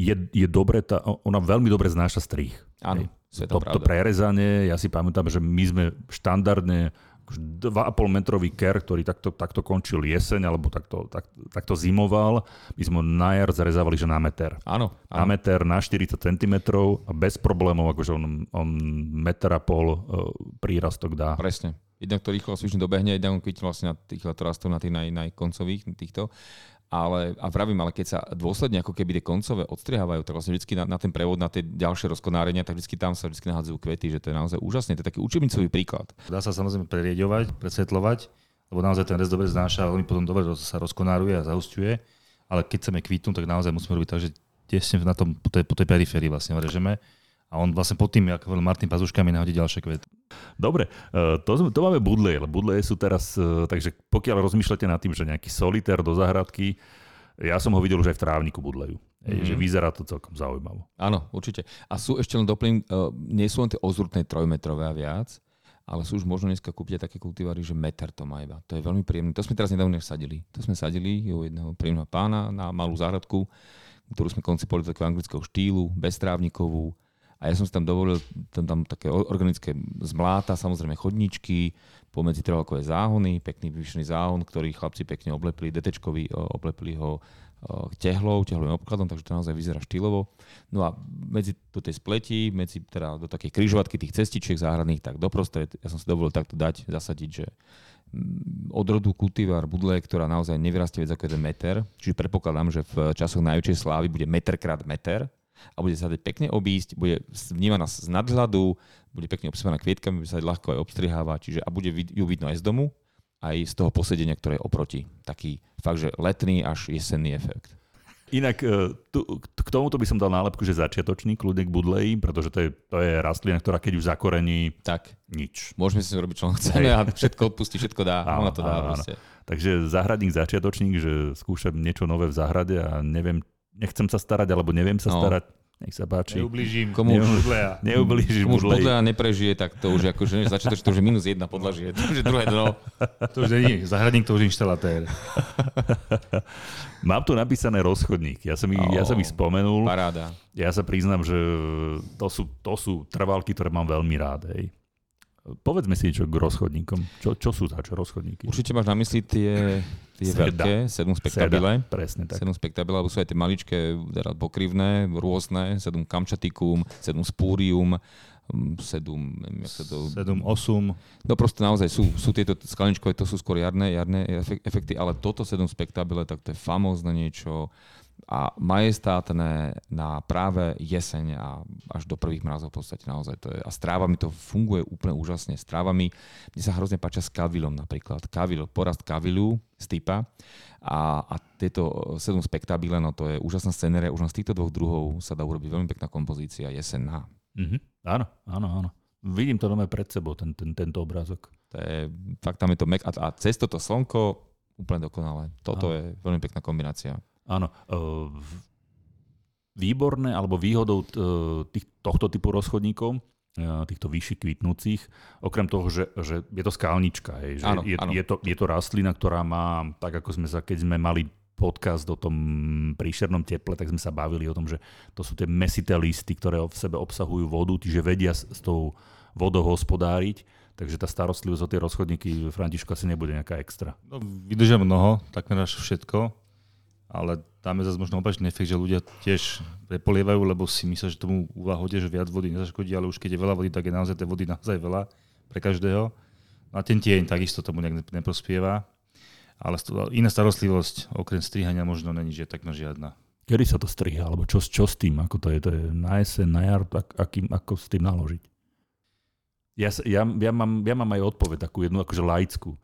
je, je dobre, tá, ona veľmi dobre znáša strých. Áno, To, to pravda. prerezanie, ja si pamätám, že my sme štandardne akože 2,5 metrový ker, ktorý takto, takto končil jeseň, alebo takto, tak, takto zimoval, my sme na jar zarezávali, že na meter. Áno, Na áno. meter, na 40 cm a bez problémov, akože on, on meter a pol uh, prírastok dá. Presne. Jednak to rýchlo svižne dobehne, jednak on kvitne vlastne na tých letorastov, na tých naj, najkoncových týchto. Ale, a vravím, ale keď sa dôsledne ako keby tie koncové odstriehávajú, tak vlastne vždy na, na ten prevod, na tie ďalšie rozkonárenia, tak vždy tam sa vždy nahádzajú kvety, že to je naozaj úžasné. To je taký učebnicový príklad. Dá sa samozrejme prerieďovať, presvetľovať, lebo naozaj ten rez dobre znáša, veľmi potom dobre sa rozkonáruje a zahusťuje. Ale keď chceme kvitnúť, tak naozaj musíme robiť tak, že tesne na tom, po tej, po tej periférii vlastne režeme. A on vlastne pod tým, ako Martin Pazuškami, nahodí ďalšie kvety. Dobre, eh, to, to máme budleje, ale budleje sú teraz, eh, takže pokiaľ rozmýšľate nad tým, že nejaký solitér do záhradky, ja som ho videl už aj v trávniku budleju. Mm-hmm. Mhm. Že vyzerá to celkom zaujímavo. Áno, určite. A sú ešte len doplň, uh, nie sú len tie ozrutné trojmetrové a viac, ale sú už možno dneska kúpiť také kultivary, že meter to má iba. To je veľmi príjemné. To sme teraz nedávno sadili. To sme sadili u jedného príjemného pána na malú záhradku, ktorú sme koncipovali takého anglického štýlu, beztrávnikovú. A ja som si tam dovolil tam, tam také organické zmláta, samozrejme chodničky, pomedzi trvalkové záhony, pekný vyšený záhon, ktorý chlapci pekne oblepili, detečkovi oblepili ho tehlou, tehlovým obkladom, takže to naozaj vyzerá štýlovo. No a medzi do tej spleti, medzi teda do takej križovatky tých cestičiek záhradných, tak doprostred, ja som si dovolil takto dať, zasadiť, že mm, odrodu kultivár budle, ktorá naozaj nevyrastie viac ako jeden meter. Čiže predpokladám, že v časoch najväčšej slávy bude meter krát meter a bude sa dať pekne obísť, bude vnímaná z nadhľadu, bude pekne obsypaná kvietkami, bude sa dať ľahko aj obstrihávať, čiže a bude ju vidno aj z domu, aj z toho posedenia, ktoré je oproti. Taký fakt, že letný až jesenný efekt. Inak eh, tu, k tomuto by som dal nálepku, že začiatočný kľudne k budleji, pretože to je, to je rastlina, ktorá keď už zakorení, Tak, nič. môžeme si robiť, čo chceme a všetko odpustí, všetko dá. Áno, Ona to dá áno, áno. Takže záhradník, začiatočník, že skúšam niečo nové v záhrade a neviem, nechcem sa starať, alebo neviem sa No. starať. Nech sa páči. Neublížim. Komu už- Budleja. Neublížiš Komu už budlej. budle neprežije, tak to už akože začiatočne to už je minus jedna podlažie. To už je druhé dno. To už nie je záhradník, to už je inštalatér. Mám tu napísané rozchodník. Ja som, ich, ja som ich spomenul. Paráda. Ja sa priznám, že to sú, to sú trvalky, ktoré mám veľmi rád. Hej. Povedzme si niečo k rozchodníkom. Čo, čo sú táčo rozchodníky? Určite máš na mysli tie, tie Seda. veľké, 7 spektabile. Presne tak. 7 spektabile, alebo sú aj tie maličké, teda pokrivné, rôzne, 7 kamčatikum, 7 spúrium, sedum, neviem, jak sa to... 7, 8. No proste naozaj sú, sú tieto skalničkové, to sú skôr jarné, jarné efek- efekty, ale toto 7 spektabile, tak to je famózne niečo a majestátne na práve jeseň a až do prvých mrazov v podstate naozaj to je. A s trávami to funguje úplne úžasne. S trávami, mne sa hrozne páčia s kavilom napríklad. Kavil, porast kavilu z typa a, a tieto 7 spektabile, no to je úžasná scenéria. Už z týchto dvoch druhov sa dá urobiť veľmi pekná kompozícia jesenná. Mm-hmm. Áno, áno, áno. Vidím to doma pred sebou, ten, ten, tento obrázok. To je, fakt tam je to mek a, a cez toto slnko úplne dokonalé. Toto Áno. je veľmi pekná kombinácia. Áno. v- Výborné, alebo výhodou t- tých, tohto typu rozchodníkov, eh, týchto vyšších kvitnúcich, okrem toho, že, že je to skalnička, hej, že Áno, je, áno. Je, to, je to rastlina, ktorá má, tak ako sme sa, keď sme mali podcast o tom príšernom teple, tak sme sa bavili o tom, že to sú tie mesité listy, ktoré v sebe obsahujú vodu, čiže vedia s, s tou vodou hospodáriť, takže tá starostlivosť o tie rozchodníky Františka asi nebude nejaká extra. No, vydržia mnoho, takmer až všetko, ale tam je zase možno opačný efekt, že ľudia tiež prepolievajú, lebo si myslia, že tomu úvahode, že viac vody nezaškodí, ale už keď je veľa vody, tak je naozaj tej vody naozaj veľa pre každého. No a ten tieň takisto tomu nejak ne- neprospieva. Ale iná starostlivosť, okrem strihania možno není, že takmer žiadna. Kedy sa to striha, alebo čo, čo s tým, ako to je, to je na jeseň, na jar, ak, akým, ako s tým naložiť? Ja, ja, ja, mám, ja mám aj odpoveď, takú jednu akože laickú,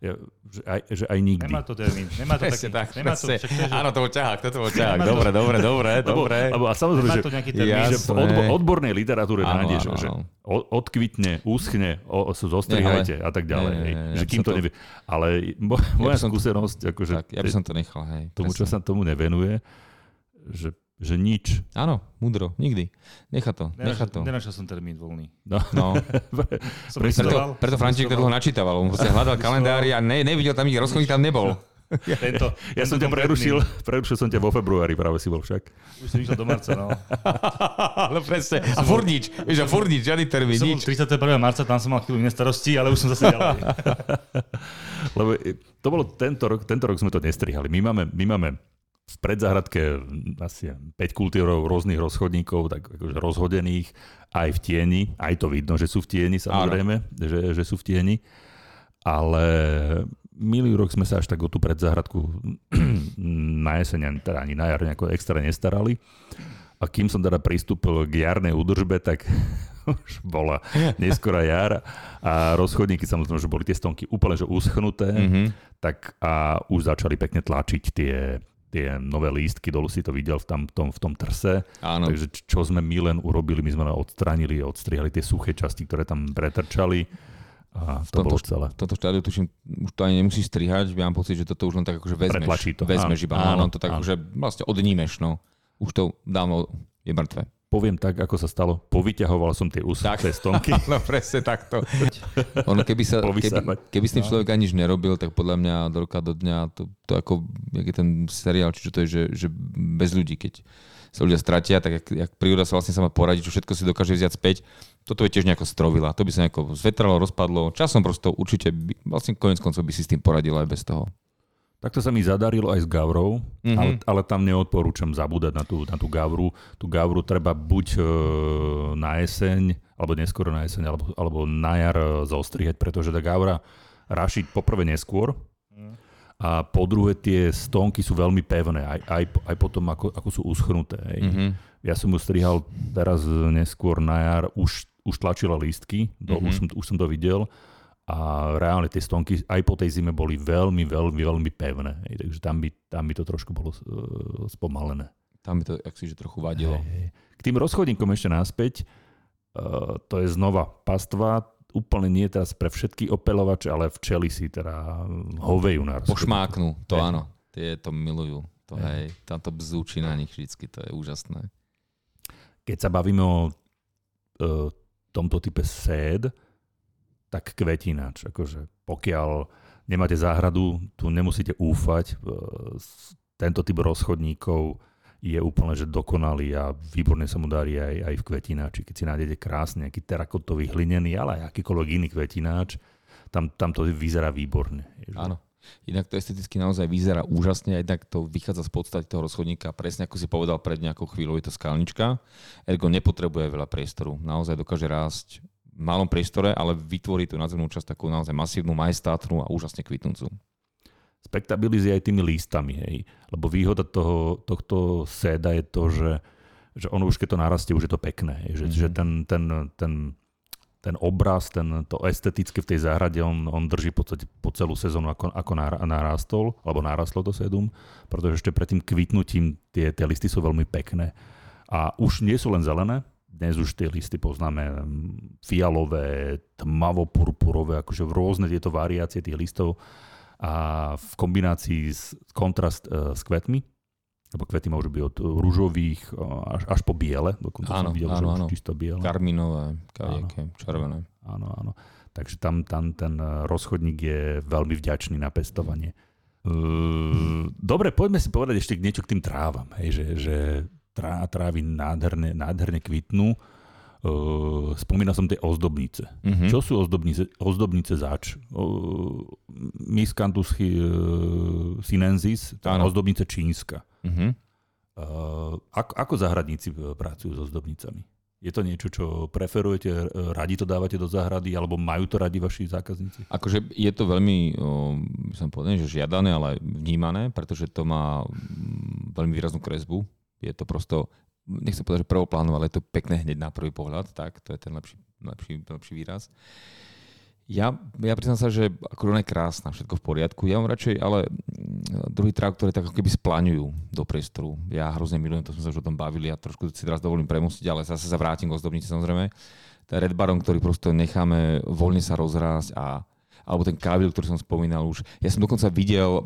že, aj, že aj nikdy. Nemá to termín, nemá to taký, tak, nemá to, však že- Áno, to bol ťahák, toto bol ťahák. To- Dobre, dobre, dobre, Lebo, dobre. lebo, a samozrejme, že, to nejaký Ja- termín. že v odbo, odbornej literatúre Áno, nájdeš, áno, že áno. o- odkvitne, uschne, o, zostrihajte a tak ďalej. Nie, nie, nie, že ja kým to to- nevie. Ale moja to- skúsenosť, akože tak, ja by som to nechal, hej. tomu, čo sa tomu nevenuje, že, že nič. Áno, múdro, nikdy. Nechá to, nechá Nenašiel, to. nenašiel som termín voľný. No. No, Som preto, preto František to dlho načítaval, on sa hľadal kalendári a ne, nevidel tam ich rozchodník, tam nebol. Tento, Ja som ťa tento prerušil, prerušil som ťa vo februári, práve si bol však. Už som išiel do marca, no. Ale presne. A furt nič, vieš, a furt nič, žiadny termín, nič. 31. marca, tam som mal chvíľu iné starosti, ale už som zase ďalej. Lebo e, to bolo tento rok, tento rok sme to nestrihali. My máme, my máme v predzahradke asi 5 kultúrov rôznych rozchodníkov, tak akože rozhodených, aj v tieni, aj to vidno, že sú v tieni samozrejme, že, že sú v tieni, ale minulý rok sme sa až tak o tú predzahradku na jeseň, teda ani na jar nejako extra nestarali. A kým som teda pristúpil k jarnej údržbe, tak už bola neskorá jar. A rozchodníky samozrejme, že boli tie stonky úplne že uschnuté, Mhm. tak a už začali pekne tlačiť tie, tie nové lístky, dolu si to videl v, tam, tom, v tom trse. Áno, Takže čo sme my len urobili, my sme len odstranili, odstrihali tie suché časti, ktoré tam pretrčali a to tomto bolo celé. v tomto štádiu tuším, už to ani nemusíš strihať, ja mám pocit, že toto už len tak akože vezmeš. Pretlačí to, Vezmeš áno, iba, áno, áno, to tak áno. akože vlastne odnímeš, no. Už to dávno je mŕtve. Poviem tak, ako sa stalo, povyťahoval som tie uschnuté stonky. No presne takto. Ono keby, sa, keby, keby s tým človek ani nič nerobil, tak podľa mňa do roka do dňa, to, to ako, jak je ten seriál, či čo to je, že, že bez ľudí, keď sa ľudia stratia, tak jak, jak príroda sa vlastne sama poradí, čo všetko si dokáže vziať späť, toto je tiež nejako strovila. To by sa nejako zvetralo, rozpadlo. Časom prosto určite, by, vlastne konec koncov by si s tým poradil aj bez toho. Takto sa mi zadarilo aj s gavrou, Mhm. ale, ale tam neodporúčam zabúdať na tú, na tú gavru. Tú gavru treba buď e, na jeseň, alebo neskôr na jeseň, alebo, alebo na jar e, zostrihať, pretože tá gavra raší poprvé neskôr a po druhé tie stonky sú veľmi pevné, aj, aj, aj potom, ako, ako sú uschnuté. Mhm. Ja som ju strihal teraz neskôr na jar, už, už tlačila lístky, Mhm. už, som, už som to videl a reálne tie stonky aj po tej zime boli veľmi, veľmi, veľmi pevné. Hej, takže tam by, tam by to trošku bolo uh, spomalené. Tam by to, ak si, že trochu vadilo. Hej. K tým rozchodníkom ešte naspäť, uh, to je znova pastva, úplne nie teraz pre všetky opelovače, ale včely si teda hovejú na rozchodníku. Pošmáknú, to Hej. áno. Tie to milujú. To, Hej. hej, tam to bzúči na nich vždycky, to je úžasné. Keď sa bavíme o uh, tomto type séd, tak kvetináč. Akože pokiaľ nemáte záhradu, tu nemusíte úfať. S- tento typ rozchodníkov je úplne že dokonalý a výborne sa mu darí aj, aj v kvetináči. Keď si nájdete krásne nejaký terakotový hlinený, ale aj akýkoľvek iný kvetináč, tam, tam to vyzerá výborne. Áno. Inak to esteticky naozaj vyzerá úžasne, aj tak to vychádza z podstate toho rozchodníka. Presne ako si povedal pred nejakou chvíľou, je to skalnička. Ergo nepotrebuje veľa priestoru. Naozaj dokáže rásť malom priestore, ale vytvorí tú nadzemnú časť takú naozaj masívnu, majestátnu a úžasne kvitnúcu. Spektabilizuje aj tými lístami, hej. Lebo výhoda toho, tohto séda je to, že, že ono už keď to narastie, už je to pekné. Hej. Že, mm-hmm. že ten, ten, ten ten obraz, ten, to estetické v tej záhrade, on, on drží po, po celú sezónu, ako, ako narastol, alebo narastlo to sedum, pretože ešte pred tým kvitnutím tie, tie listy sú veľmi pekné. A už nie sú len zelené, dnes už tie listy poznáme fialové, tmavo-purpurové, akože v rôzne tieto variácie tých listov a v kombinácii s kontrast uh, s kvetmi, lebo kvety môžu byť od rúžových až, až po biele, dokonca áno, som videl, áno, že áno. čisto biele. Karminové, kadejaké, červené. Áno, áno. Takže tam, tam ten rozchodník je veľmi vďačný na pestovanie. Dobre, poďme si povedať ešte niečo k tým trávam. Hej, že, že trá, trávy nádherne, nádherne kvitnú. Uh, spomínal som tie ozdobnice. Mhm. Čo sú ozdobnice, ozdobnice zač? Uh, Miscanthus uh, sinensis, tá Áno. ozdobnice čínska. Mhm. Uh, ako, ako záhradníci e, pracujú so ozdobnicami? Je to niečo, čo preferujete, radi to dávate do záhrady, alebo majú to radi vaši zákazníci? Akože je to veľmi, by som povedal, že žiadané, ale vnímané, pretože to má mm, veľmi výraznú kresbu. Je to prosto, nechcem povedať, že prvoplánu, ale je to pekné hneď na prvý pohľad, tak, to je ten lepší, lepší, lepší výraz. Ja, ja priznám sa, že ako ona je krásna, všetko v poriadku. Ja mám radšej ale mm, druhý tráv, ktoré tak ako keby splaňujú do priestoru. Ja hrozne milujem, to sme sa už o tom bavili a trošku si teraz dovolím premostiť, ale zase sa vrátim k ozdobnici samozrejme. Ten Red Baron, ktorý prosto necháme voľne sa rozrásť a alebo ten kávil, ktorý som spomínal už. Ja som dokonca videl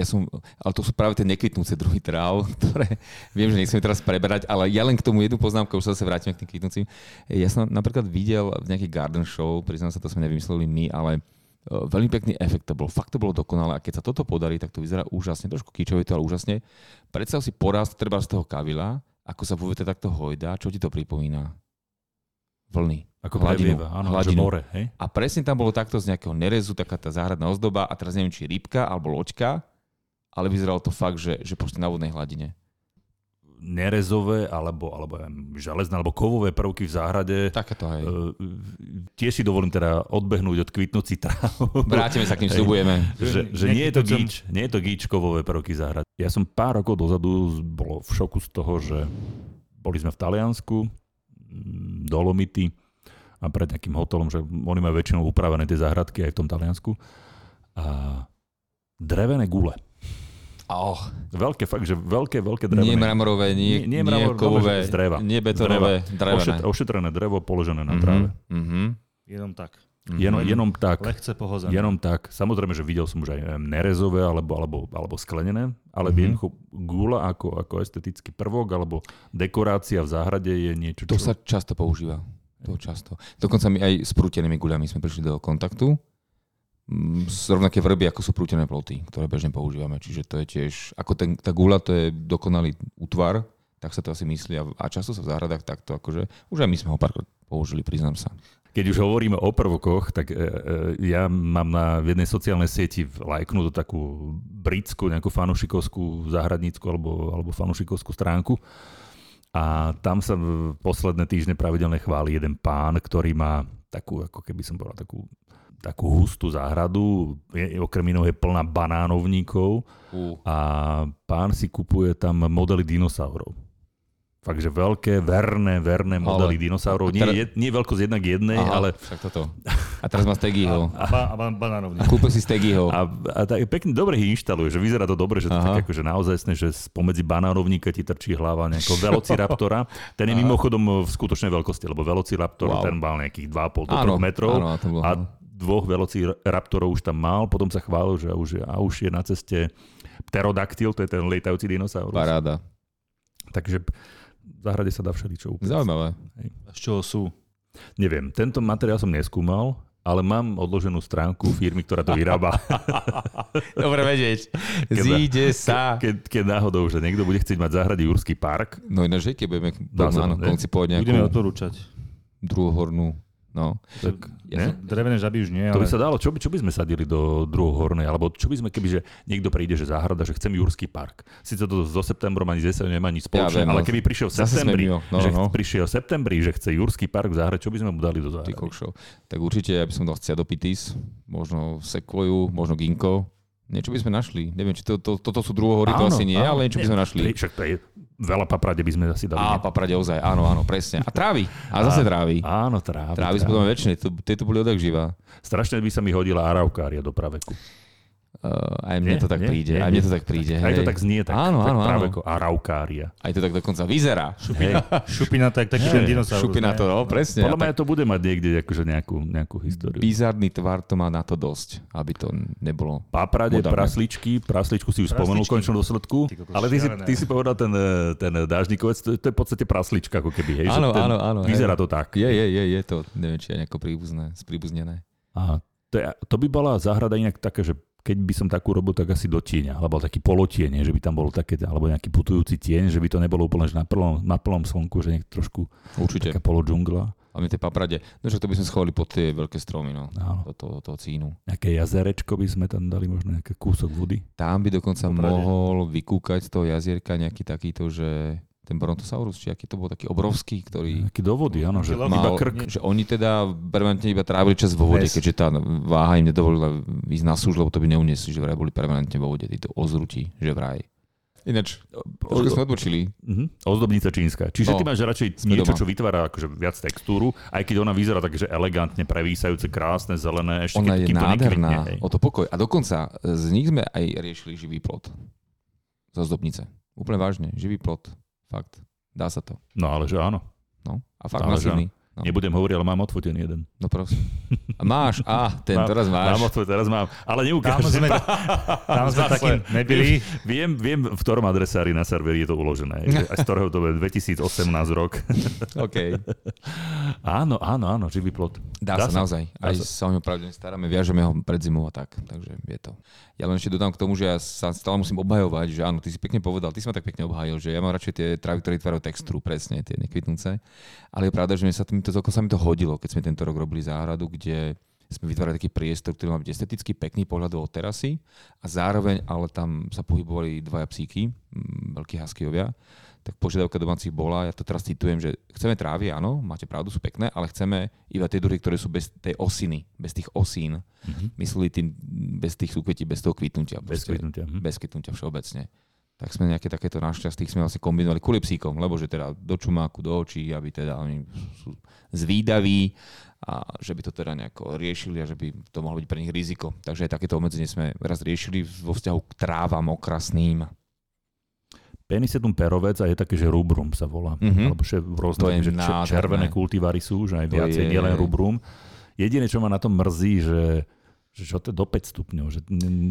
ja som, ale to sú práve tie nekvitnúce druhy tráv, ktoré viem, že nechcem teraz preberať, ale ja len k tomu jednu poznámku, už sa zase vrátime k tým kvitnúcim. Ja som napríklad videl v nejakej garden show, priznám sa, to sme nevymysleli my, ale e, veľmi pekný efekt to bol. Fakt to bolo dokonalé a keď sa toto podarí, tak to vyzerá úžasne, trošku kýčové to, ale úžasne. Predstav si porast treba z toho kavila, ako sa vo vete takto hojdá, čo ti to pripomína? Vlny. Ako Hladinu. prelieva, áno, Hladinu. more, hej? A presne tam bolo takto z nejakého nerezu, taká tá záhradná ozdoba a teraz neviem, či rybka alebo loďka, ale vyzeralo to fakt, že, že proste na vodnej hladine. Nerezové, alebo, alebo železné, alebo kovové prvky v záhrade. Takéto aj. Uh, tiež si dovolím teda odbehnúť od kvitnúcich tráv. Vrátime sa k ním, Hej. slubujeme. že, že nie je to gíč, nie je to gíč kovové prvky záhrady. Ja som pár rokov dozadu bolo v šoku z toho, že boli sme v Taliansku, mm, Dolomity a pred nejakým hotelom, že oni majú väčšinou upravené tie záhradky aj v tom Taliansku. A drevené gule. Oh, Veľké, fakt, že veľké, veľké nie drevené. mramorové, nie, Nie- nie nie, mramor- kovové, dobre, že z dreva. nie betonové, drevené. Ošet, ošetrené drevo položené na Mhm, tráve. mhm, Jenom tak. mhm. Jenom, jenom tak. Lehce pohozené. Jenom tak. Samozrejme, že videl som už aj nerezové alebo, alebo, alebo sklenené, ale Mhm. mm-hmm. jednoducho gula ako, ako estetický prvok alebo dekorácia v záhrade je niečo, čo... To sa často používa. To často. Dokonca my aj s prútenými guľami sme prišli do kontaktu. Rovnaké vrby, ako sú prútené ploty, ktoré bežne používame. Čiže to je tiež, ako ten, tá guľa, to je dokonalý útvar, tak sa to asi myslí. A, a často sa v záhradách takto, akože, už aj my sme ho párkrát použili, priznám sa. Keď už hovoríme o prvkoch, tak e, e, ja mám na v jednej sociálnej sieti lajknutú takú britskú, nejakú fanušikovskú záhradnícku alebo, alebo fanušikovskú stránku. A tam sa v posledné týždne pravidelne chváli jeden pán, ktorý má takú, ako keby som povedal, takú, takú hustú záhradu. Je, okrem iného je plná banánovníkov Uh, a pán si kupuje tam modely dinosaurov. Fakt, že veľké, verné, verné modely Ale- dinosaurov. a Nie, teraz- je, nie veľkosť jedna k jednej, aha, ale Však toto. A teraz má Steggyho. A, a ba, banánovník. Kúpil si Steggyho. a, a tak pekne dobre ich inštaluje, že vyzerá to dobre, že to tak akože naozaj že spomedzi banánovníka ti trčí hlava nejakého velociraptora. Ten je Aha. mimochodom v skutočnej veľkosti, lebo velociraptor Wow. ten mal nejakých 2,5 do 3 Áno, metrov. áno, to bolo, a dvoch velociraptorov už tam mal, potom sa chválil, že už, a už je na ceste pterodaktyl, to je ten lietajúci dinosaurus. Paráda. Takže v záhrade sa dá všeličo úplne. Zaujímavé. Z čoho sú? Neviem, tento materiál som neskúmal, ale mám odloženú stránku firmy, ktorá to vyrába. Dobre vedieť. Keď- Zíde sa. Keď, keď náhodou, že niekto bude chcieť mať v záhrade Jurský park, No ináč, že keď budeme Dá sa, áno, ne? koncipovať Budeme nejakú odporúčať. druhohornú No, Tak, ja ne? Drevené žaby už nie, To ale by sa dalo, čo by, čo by sme sadili do druhohornej, alebo čo by sme, kebyže niekto príde, že záhrada, že chcem Jurský park. Sice to so septembrom ani z jeseň nemá nič Ja spoločné, viem, ale no. keby prišiel v septembri, no, že no. prišiel v septembri, že chce Jurský park v záhrade, čo by sme mu dali do záhrady? Tak určite ja by som dal Cedopitis, možno Sequoiu, možno Ginko. Niečo by sme našli. Neviem, či to, to, toto sú druhohory, to asi nie, áno. ale niečo by sme našli. Však to je veľa paprade by sme asi dali. Á, paprade ozaj, áno, áno, presne. A trávy. A zase trávy. Áno, trávy. Trávy sú potom väčšie, to- tieto boli odak živá. Strašne by sa mi hodila araukária do praveku. Uh, aj mne Nie, to tak nie, príde, nie, aj mne to tak príde. Aj to hej. tak znie, tak, Áno, tak áno, práve áno. ako araukária. Aj to tak dokonca vyzerá. Hej. šupina tak taký Nie, ten dinosaurus. Šupina to, no, presne. Podľa mňa tak to bude mať niekde akože nejakú, nejakú históriu. bizarný tvar to má na to dosť, aby to nebolo. Paprade, Moderne. prasličky, prasličku si už spomenul v Prasličky. končnom dôsledku, ale ty si, ty si povedal ten, eh, ten dážnikovec, to, to je v podstate praslička ako keby, hej? Áno, áno, áno. Vyzerá to tak. Je, je, je, je to, neviem, či je nejako príbuzné, spríbuznené. Aha. To, je, to by bola záhrada inak taká, že keď by som takú robil, tak asi do tieňa, alebo taký polotieň, že by tam bolo také, alebo nejaký putujúci tieň, že by to nebolo úplne že na plnom, na plnom slnku, že nejak trošku Určite. taká polodžungla. A my tie paprade, no však to by sme schovali pod tie veľké stromy, no. Do toho, toho cínu. Nejaké jazerečko by sme tam dali, možno nejaký kúsok vody. Tam by dokonca Poprade. mohol vykúkať z toho jazierka nejaký takýto, že ten Brontosaurus, či aký to bol taký obrovský, ktorý Nejaký do vody, áno, že Mal- iba krk. že oni teda permanentne iba trávili čas vo vode, Pes. keďže tá váha im nedovolila ísť na súž, lebo to by neuniesli, že vraj boli permanentne vo vode, títo ozrutí, že vraj. Ináč, trošku sme odbočili. Mhm. Ozdobnica čínska. Čiže No, ty máš radšej niečo, doma. čo vytvára akože viac textúru, aj keď ona vyzerá tak, že elegantne prevísajúce, krásne, zelené, ešte Ona keď, je to nádherná, hej. o to pokoj. A dokonca z nich sme aj riešili živý plot. Zo zdobnice. Úplne vážne, živý plot. Fakt. Dá sa to. No ale že áno. No. A fakt Ale masívny. No. Nebudem hovoriť, ale mám odfotený jeden. No prosím. A máš, a ten Mám- teraz máš. Mám odfotený, teraz mám. Ale Tam neukážem. sme, tam sme Zase. takým nebyli. Viem, viem, v ktorom adresári na serveri je to uložené. že Aj z ktorého to je 2018 rok. OK. áno, áno, áno, živý plot. Dá, Dá sa, sa. naozaj. Dá Aj sa. sa o ňo pravidelne staráme, viažeme ho pred zimou a tak. Takže je to. Ja len ešte dodám k tomu, že ja sa stále musím obhajovať, že áno, ty si pekne povedal, ty si ma tak pekne obhajil, že ja mám radšej tie trávy, ktoré vytvárajú textúru, presne, tie nekvitnúce. Ale je pravda, že mi sa týmto celkom sa mi to hodilo, keď sme tento rok robili záhradu, kde sme vytvárali taký priestor, ktorý má byť esteticky pekný pohľadov od terasy a zároveň ale tam sa pohybovali dvaja psíky, mm, veľkí huskyovia, tak požiadavka domácich bola, ja to teraz citujem, že chceme trávy, áno, máte pravdu, sú pekné, ale chceme iba tie druhy, ktoré sú bez tej osiny, bez tých osín. Mhm. Mysleli tým bez tých súkvetí, bez toho kvitnutia. Bez kvitnutia. mhm. bez kvitnutia všeobecne. Tak sme nejaké takéto našťastí sme vlastne kombinovali kvôli psíkom, lebo že teda do čumáku, do očí, aby teda oni sú zvídaví a že by to teda nejako riešili a že by to mohlo byť pre nich riziko. Takže aj takéto obmedzenie sme raz riešili vo vzťahu k trávam okrasným. Penisetum perovec a je také, že rubrum sa volá. Mhm. Alebo že v rôzne, To je že nádherné. červené kultivary sú, že aj viacej, je- nielen rubrum. Jediné, čo ma na tom mrzí, že že čo to je do 5 stupňov, že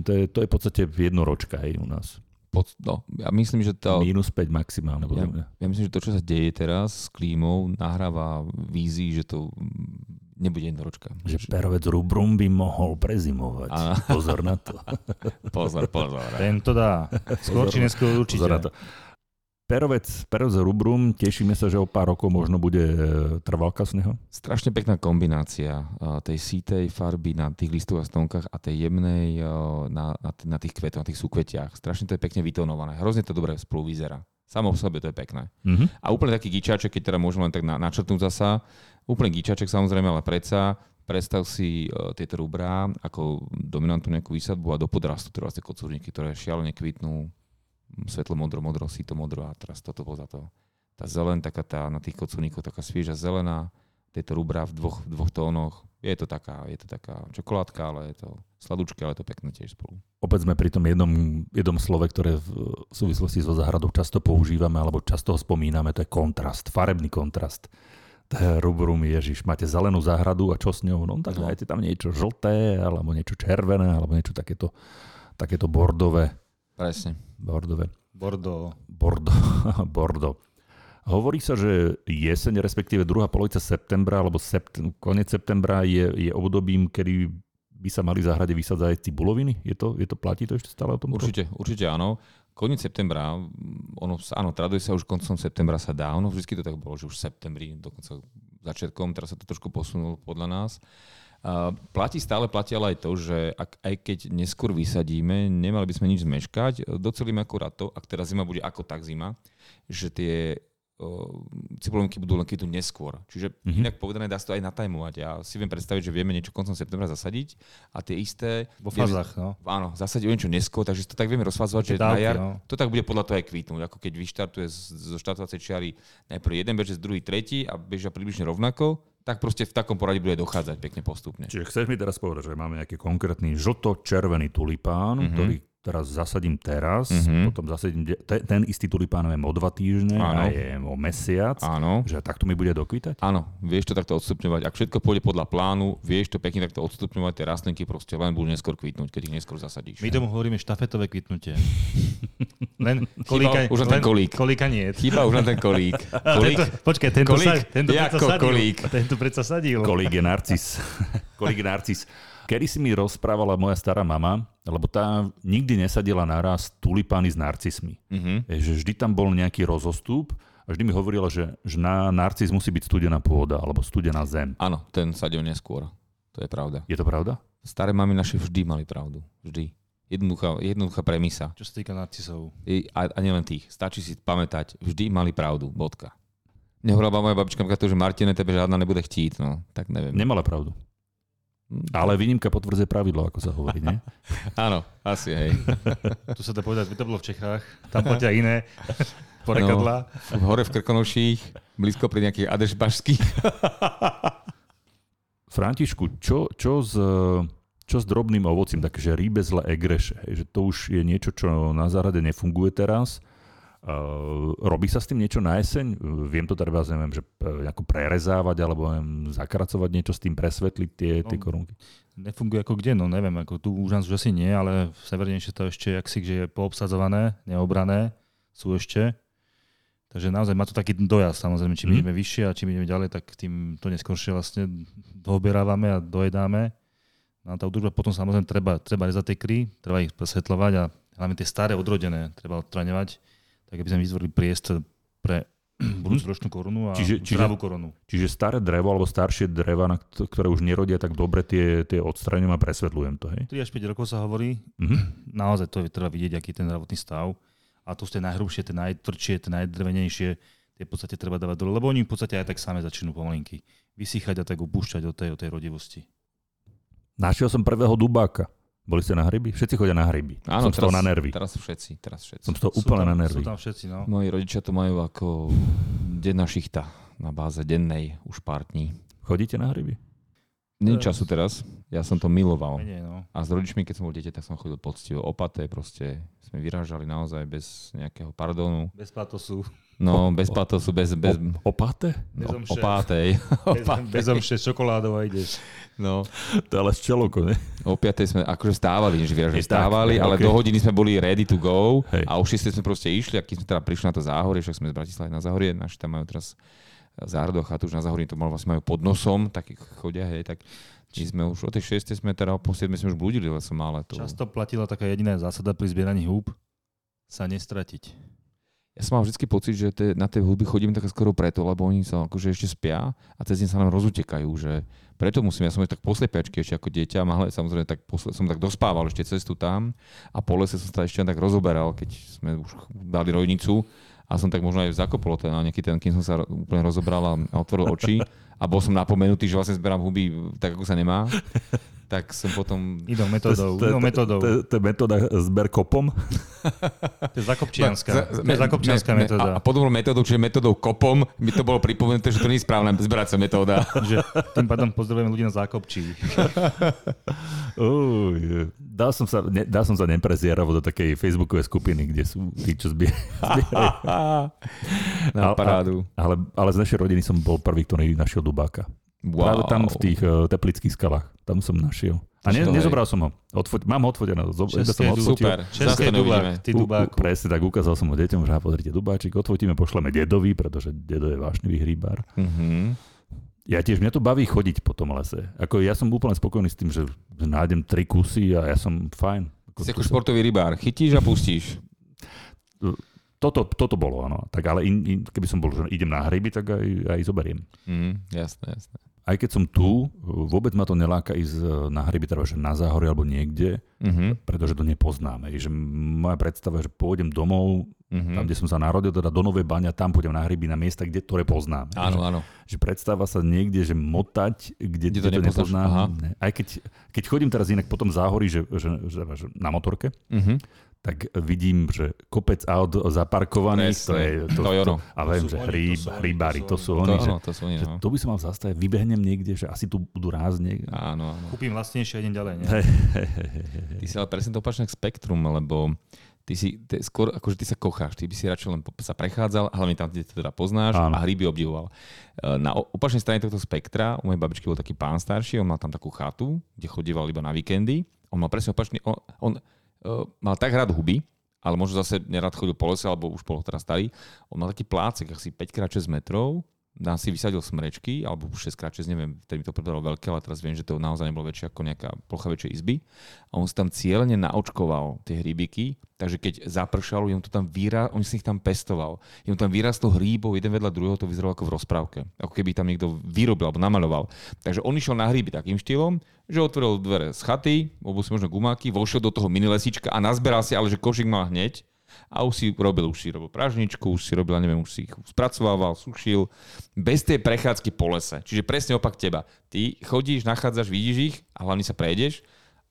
to je, to je v podstate jednoročka hej, u nás. Pod, no, ja myslím, že to, Minus 5 maximálne. mňa. ja myslím, že to, čo sa deje teraz s klímou, nahráva vízii, že to nebude jednoročka. Že perovec rubrum by mohol prezimovať. Áno. Pozor na to. Pozor, pozor. Ten to dá. Skôr či neskôr určite. Pozor na to. Perovec, perovec rubrum, tešíme sa, že o pár rokov možno bude e, trvalka z neho. Strašne pekná kombinácia uh, tej sítej farby na tých listových stónkach a tej jemnej uh, na, na, na tých kvetoch, na tých súkvetiach. Strašne to je pekne vytónované. Hrozne to dobre spolu vyzerá. Samo v sebe to je pekné. Mhm. A úplne taký gíčaček, keď teda môžem len tak na, načrtnúť zasa, úplne gíčaček samozrejme, ale predsa predstav si uh, tieto rubrá ako dominantnú nejakú výsadbu a do podrastu teda vlastne kocúrniky, ktoré šialene kvitnú svetlo modro, modro, síto modro a teraz toto poza to. Tá zelen, taká tá na tých kocúrnikoch, taká svieža zelená, tieto rubrá v dvoch, v dvoch tónoch. Je to taká, je to taká čokoládka, ale je to sladučké, ale je to pekné tiež spolu. Opäť sme pri tom jednom, jednom slove, ktoré v súvislosti so záhradou často používame, alebo často ho spomíname, to je kontrast, farebný kontrast. Rubrum, ježiš, máte zelenú záhradu a čo s ňou? No tak No. dajte tam niečo žlté, alebo niečo červené, alebo niečo takéto, takéto bordové. Presne. Bordové. Bordo. Bordo, bordo. Hovorí sa, že jeseň, respektíve druhá polovica septembra, alebo sept, koniec septembra je, je obdobím, kedy by sa mali v záhrade vysadzať aj cibuloviny? Je to, je to, platí to ešte stále o tom? Určite, určite áno. Koniec septembra, ono, sa- áno, traduje sa už koncom septembra sa dá, ono vždy to tak bolo, že už v septembri, dokonca začiatkom, teraz sa to trošku posunulo podľa nás. A platí stále, platí ale aj to, že ak, aj keď neskôr vysadíme, nemali by sme nič zmeškať, docelíme akurát to, ak teraz zima bude ako tak zima, že tie cibulonky budú len keď neskôr. Čiže mm-hmm. inak povedané, dá sa to aj natajmovať. Ja si viem predstaviť, že vieme niečo koncom septembra zasadiť a tie isté... Vo fázach, no. Áno, zasadiť o niečo neskôr, takže to tak vieme rozfázovať, že dávky, na jar no. to tak bude podľa toho aj kvítnuť. Ako keď vyštartuje zo štartovacej čiary najprv jeden bežec, druhý, tretí a bežia približne rovnako, tak proste v takom poradí bude dochádzať pekne postupne. Čiže chceš mi teraz povedať, že máme nejaký konkrétny žlto-červený tulipán, mm-hmm. ktorý teraz zasadím teraz, mm-hmm. potom zasadím, te, ten istý tulipán viem o dva týždne Áno. a je o mesiac, Áno. že takto mi bude dokvitať? Áno, vieš to takto odstupňovať. Ak všetko pôjde podľa plánu, vieš to pekne takto odstupňovať, tie rastlinky proste len budú neskôr kvitnúť, keď ich neskôr zasadíš. My tomu hovoríme štafetové kvitnutie. len kolíka, Chýba už len ten kolík. Kolíka nie. Chýba už len ten kolík. kolík. Tento, počkaj, tento, kolík? Sa, tento Jako sadil. kolík. Tento predsa sadil. Kolík je narcis. kolík je narcis. Kedy si mi rozprávala moja stará mama, lebo tá nikdy nesadila naraz tulipány s narcismi. Mm-hmm. Že vždy tam bol nejaký rozostup a vždy mi hovorila, že, že na narcis musí byť studená pôda alebo studená zem. Áno, ten sadil neskôr. To je pravda. Je to pravda? Staré mamy naše vždy mali pravdu. Vždy. Jednoduchá, jednoduchá premisa. Čo sa týka narcisov. I, a, a nielen tých. Stačí si pamätať, vždy mali pravdu. Bodka. Nehovorila moja babička to, že Martine, tebe žiadna nebude chtít. No, tak neviem. Nemala pravdu. Ale výnimka potvrdzuje pravidlo, ako sa hovorí, nie? Áno, asi, hej. tu sa dá povedať, to bolo v Čechách, tam platia iné porekadla. No, hore v Krkonoších, blízko pri nejakých adešbašských. Františku, čo, čo, s, čo s drobným ovocím, takže rýbezle egreše, hej, že to už je niečo, čo na zárade nefunguje teraz robí sa s tým niečo na jeseň? Viem to treba, neviem, že nejako prerezávať alebo neviem, zakracovať niečo s tým, presvetliť tie, no, tie korunky? Nefunguje ako kde, no neviem, ako tu už nás už asi nie, ale severnejšie to ešte, jak si, že je poobsadzované, neobrané, sú ešte. Takže naozaj má to taký dojazd, samozrejme, čím mm. ideme vyššie a čím ideme ďalej, tak tým to neskôršie vlastne doobierávame a dojedáme. No a tá údržba potom samozrejme treba, treba rezať tie kry, treba ich presvetľovať a hlavne tie staré odrodené treba odstraňovať tak aby sme vytvorili priestor pre budúcoročnú korunu a čiže, čiže, zdravú korunu. Čiže staré drevo alebo staršie dreva, na ktoré už nerodia tak dobre, tie, tie odstraňujem a presvetľujem to, hej? 3 až 5 rokov sa hovorí. Mm-hmm. Naozaj to je treba vidieť, aký je ten zdravotný stav. A to sú tie najhrubšie, tie najtvrdšie, tie najdrevenejšie, tie v podstate treba dávať dole, lebo oni v podstate aj tak same začnú pomalinky vysychať a tak upúšťať od tej, od tej rodivosti. Našiel som prvého dubáka. Boli ste na hryby? Všetci chodia na hryby. Áno, som teraz, z toho na nervy. Teraz všetci, teraz všetci. Som z toho úplne tam, na nervy. Sú tam všetci, no. Moji rodičia to majú ako denná šichta na báze dennej už pár dní. Chodíte na hryby? Nie času teraz, ja som to miloval. Menej, no. A s rodičmi, keď som bol dieťa, tak som chodil poctivo opaté, proste sme vyrážali naozaj bez nejakého pardonu. Bez patosu. No, bez patosu, bez... bez... O, opáte? No, opátej. Bez, bez omše s čokoládou a ideš. No. To je ale z čeloko, ne? O 5 sme akože stávali, že vyražali stávali, tak, ale okay. do hodiny sme boli ready to go Hej. a o 6 sme proste išli a keď sme teda prišli na to záhorie, však sme z Bratislavy na záhorie, naši tam majú teraz záhradu a chatu už na záhorí, to mal vlastne majú pod nosom, tak chodia, hej, tak my sme už o tej 6 sme teda, po 7 sme už blúdili lesom, ale to... Často platila taká jediná zásada pri zbieraní húb, sa nestratiť. Ja som mal vždy pocit, že te, na tie húby chodíme tak skoro preto, lebo oni sa akože ešte spia a cez deň sa nám rozutekajú, že preto musím, ja som tak poslepiačky ešte ako dieťa, ale samozrejme tak posle, som tak dospával ešte cestu tam a po lese som sa ešte tak rozoberal, keď sme už dali rojnicu a som tak možno aj zakopol ten, nejaký ten, kým som sa úplne rozobral a otvoril oči a bol som napomenutý, že vlastne zberám huby tak, ako sa nemá tak som potom... Inou metodou. Inou metodou. To je metóda zber kopom? To je zakopčianská. To je zakopčianská metóda. A podobnou metódou, čiže metódou kopom, mi to bolo pripomenuté, že to nie je správna zberacia metóda. Že tým pádom pozdravujem ľudí na zákopčí. dal, som sa, ne, dal som sa neprezieravo do takej facebookovej skupiny, kde sú tí, čo zbierajú. Na parádu. Ale, ale z našej rodiny som bol prvý, ktorý našiel dubáka. Wow. Práve tam v tých uh, teplických skalách. Tam som našiel. A ne, nezobral som ho. Odfoť, mám ho odfotené. Zob, som odfotil. Super, zase to neuvidíme. U, u, presne tak, ukázal som ho deťom, že pozrite dubáčik, odfotíme, pošleme dedovi, pretože dedo je vášnivý hríbar. Mm-hmm. Ja tiež, mňa to baví chodiť po tom lese. Ako ja som úplne spokojný s tým, že nájdem tri kusy a ja som fajn. Ako, si ako športový rybár. Chytíš a pustíš. toto, toto bolo, áno. Tak ale in, in, keby som bol, že idem na hryby, tak aj, aj zoberiem. Mm, jasné, jasné. Aj keď som tu, vôbec ma to neláka ísť e, na hryby, teda že na záhory alebo niekde, Mhm, pretože to nepoznáme. Že moja predstava je, že pôjdem domov, mhm. tam, kde som sa narodil, teda do Novej Bane a tam pôjdem na hryby na miesta, kde, ktoré poznáme. Áno, áno. Že, že predstava sa niekde, že motať, kde, Kde to to, nepoznám. aha. Aj keď, keď chodím teraz inak potom záhory, že, že, že, že na motorke, Mhm. Tak vidím, že kopec aut zaparkovaných, Presne. to je to, To je ono. a viem, že hríb, to sú oni, hríbári, to sú To, oni, to sú oni, že no. to by som mal zastaviť, vybehnem niekde, že asi tu budú niekde. Áno, áno. Kúpim lacnejšie a idem ďalej. Nie? Ty si ale presne to opačné k spektrum, lebo ty si ty, skôr, akože ty sa kocháš, ty by si radšej len sa prechádzal, hlavne tam, kde teda poznáš Áno. a hryby obdivoval. E, Na opačnej strane tohto spektra, u mojej babičky bol taký pán starší, on mal tam takú chatu, kde chodíval iba na víkendy. On mal presne opačný, on, on mal tak rád huby, ale možno zase nerad chodil po lese, alebo už bol teraz starý. On mal taký plácek, asi 5x6 metrov, tam si vysadil smrečky, alebo 6x6, neviem, vtedy mi to predalo veľké, ale teraz viem, že to naozaj nebolo väčšie ako nejaká plocha väčšej izby. A on si tam cieľne naočkoval tie hríbiky, takže keď zapršalo, on to tam vyra, on si ich tam pestoval. Jemu tam vyrastlo hríbov jeden vedľa druhého, to vyzeralo ako v rozprávke. Ako keby tam niekto vyrobil alebo namaľoval. Takže on išiel na hríby takým štýlom, že otvoril dvere z chaty, obul si možno gumáky, vošiel do toho minilesička a nazberal si, ale že košík mal hneď a už si robil, už si robil pražničku, už si robil, neviem, už si ich spracovával, sušil, bez tej prechádzky po lese. Čiže presne opak teba. Ty chodíš, nachádzaš, vidíš ich a hlavne sa prejdeš.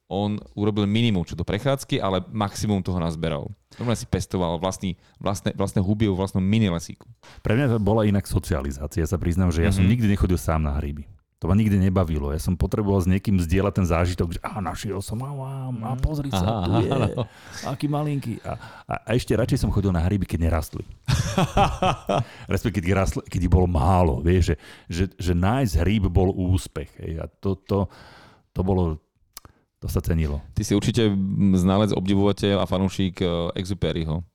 On urobil minimum čo do prechádzky, ale maximum toho nazberal. Normálne si pestoval vlastný, vlastné, vlastné huby vo vlastnom mini lesíku. Pre mňa to bola inak socializácia. Ja sa priznám, že ja som Mhm. nikdy nechodil sám na hryby. To ma nikdy nebavilo. Ja som potreboval s niekým zdieľať ten zážitok, že a našiel som a, a, a pozri sa, Aha, tu je, áno. aký malinký. A, a, a ešte radšej som chodil na hryby, keď nerastli. Respektíve, keď, rastli, keď ich bolo málo. Vieš, že, že, že nájsť hríb bol úspech. Hej. A to, to, to bolo, to sa cenilo. Ty si určite znalec, obdivovateľ a fanúšik uh, Exupéryho.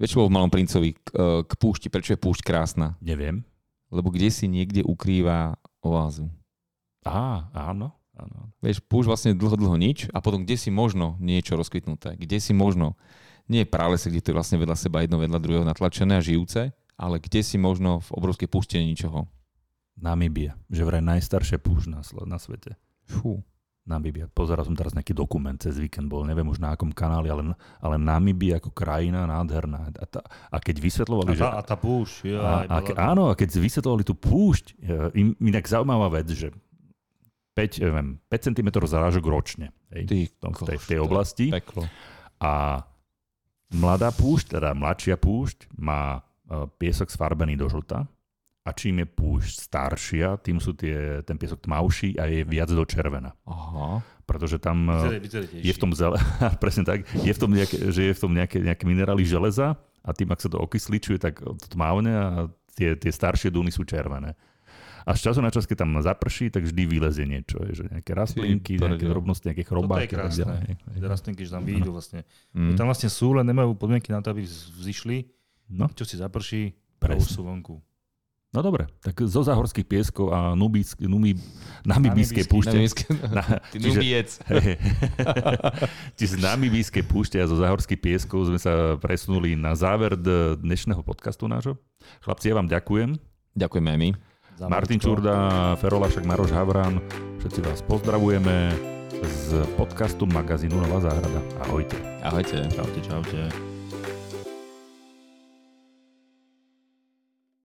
Vieš, čo bol v Malom princovi k, uh, k púšti? Prečo je púšť krásna? Neviem. Lebo kde si niekde ukrýva oázu. Á, áno. áno. Vieš, púšť vlastne dlho, dlho nič a potom kde si možno niečo rozkvitnuté. Kde si možno, nie je pralese, kde to je vlastne vedľa seba jedno vedľa druhého natlačené a žijúce, ale kde si možno v obrovskej púšte ničoho. Namibia. Že vraj najstaršia púšť na, na svete. Fú. Namibia. Pozeral som teraz nejaký dokument cez víkend, bol neviem už na akom kanáli, ale, ale Namibia ako krajina nádherná. A, tá, a keď A vysvetlovali, že... tá, a tá púšť. Jo, A, a, ke, áno, a keď vysvetlovali tú púšť, e, im, inak zaujímavá vec, že 5, neviem, 5 cm zarážok ročne hej, Ty v, tom, v, tej, v tej oblasti. Peklo. A mladá púšť, teda mladšia púšť, má e, piesok sfarbený do žlta. A čím je púšť staršia, tým sú tie, ten piesok tmavší a je viac do červena. Aha. Pretože tam Vyzerá je v tom zele, presne tak, je v tom nejaké, že je v tom nejaké, nejaké minerály železa a tým, ak sa to okysličuje, tak to tmavne a tie, tie staršie duny sú červené. A z času na čas, keď tam zaprší, tak vždy vylezie niečo, že nejaké rastlinky, nejaké drobnosti, nejaké je chrobáky. a tak krásne. Rastlinky, že tam vyjdú vlastne. Mm. Tam vlastne sú, len nemajú podmienky na to, aby vzýšli. No, Čo si zaprší, Presne. už sú vonku. No dobre, tak zo záhorských pieskov a nubísk, namibijské Namibijský. púšte. Na, Ty čiže- nubiec. Hej. Čiže z namibijskej púšte a zo záhorských pieskov sme sa presunuli na záver dnešného podcastu nášho. Chlapci, ja vám ďakujem. Ďakujeme aj my. Martin. Čurda, Ferolašek, Maroš Havran, všetci vás pozdravujeme z podcastu magazínu Nová záhrada. Ahojte. Ahojte. Čaute, čaute.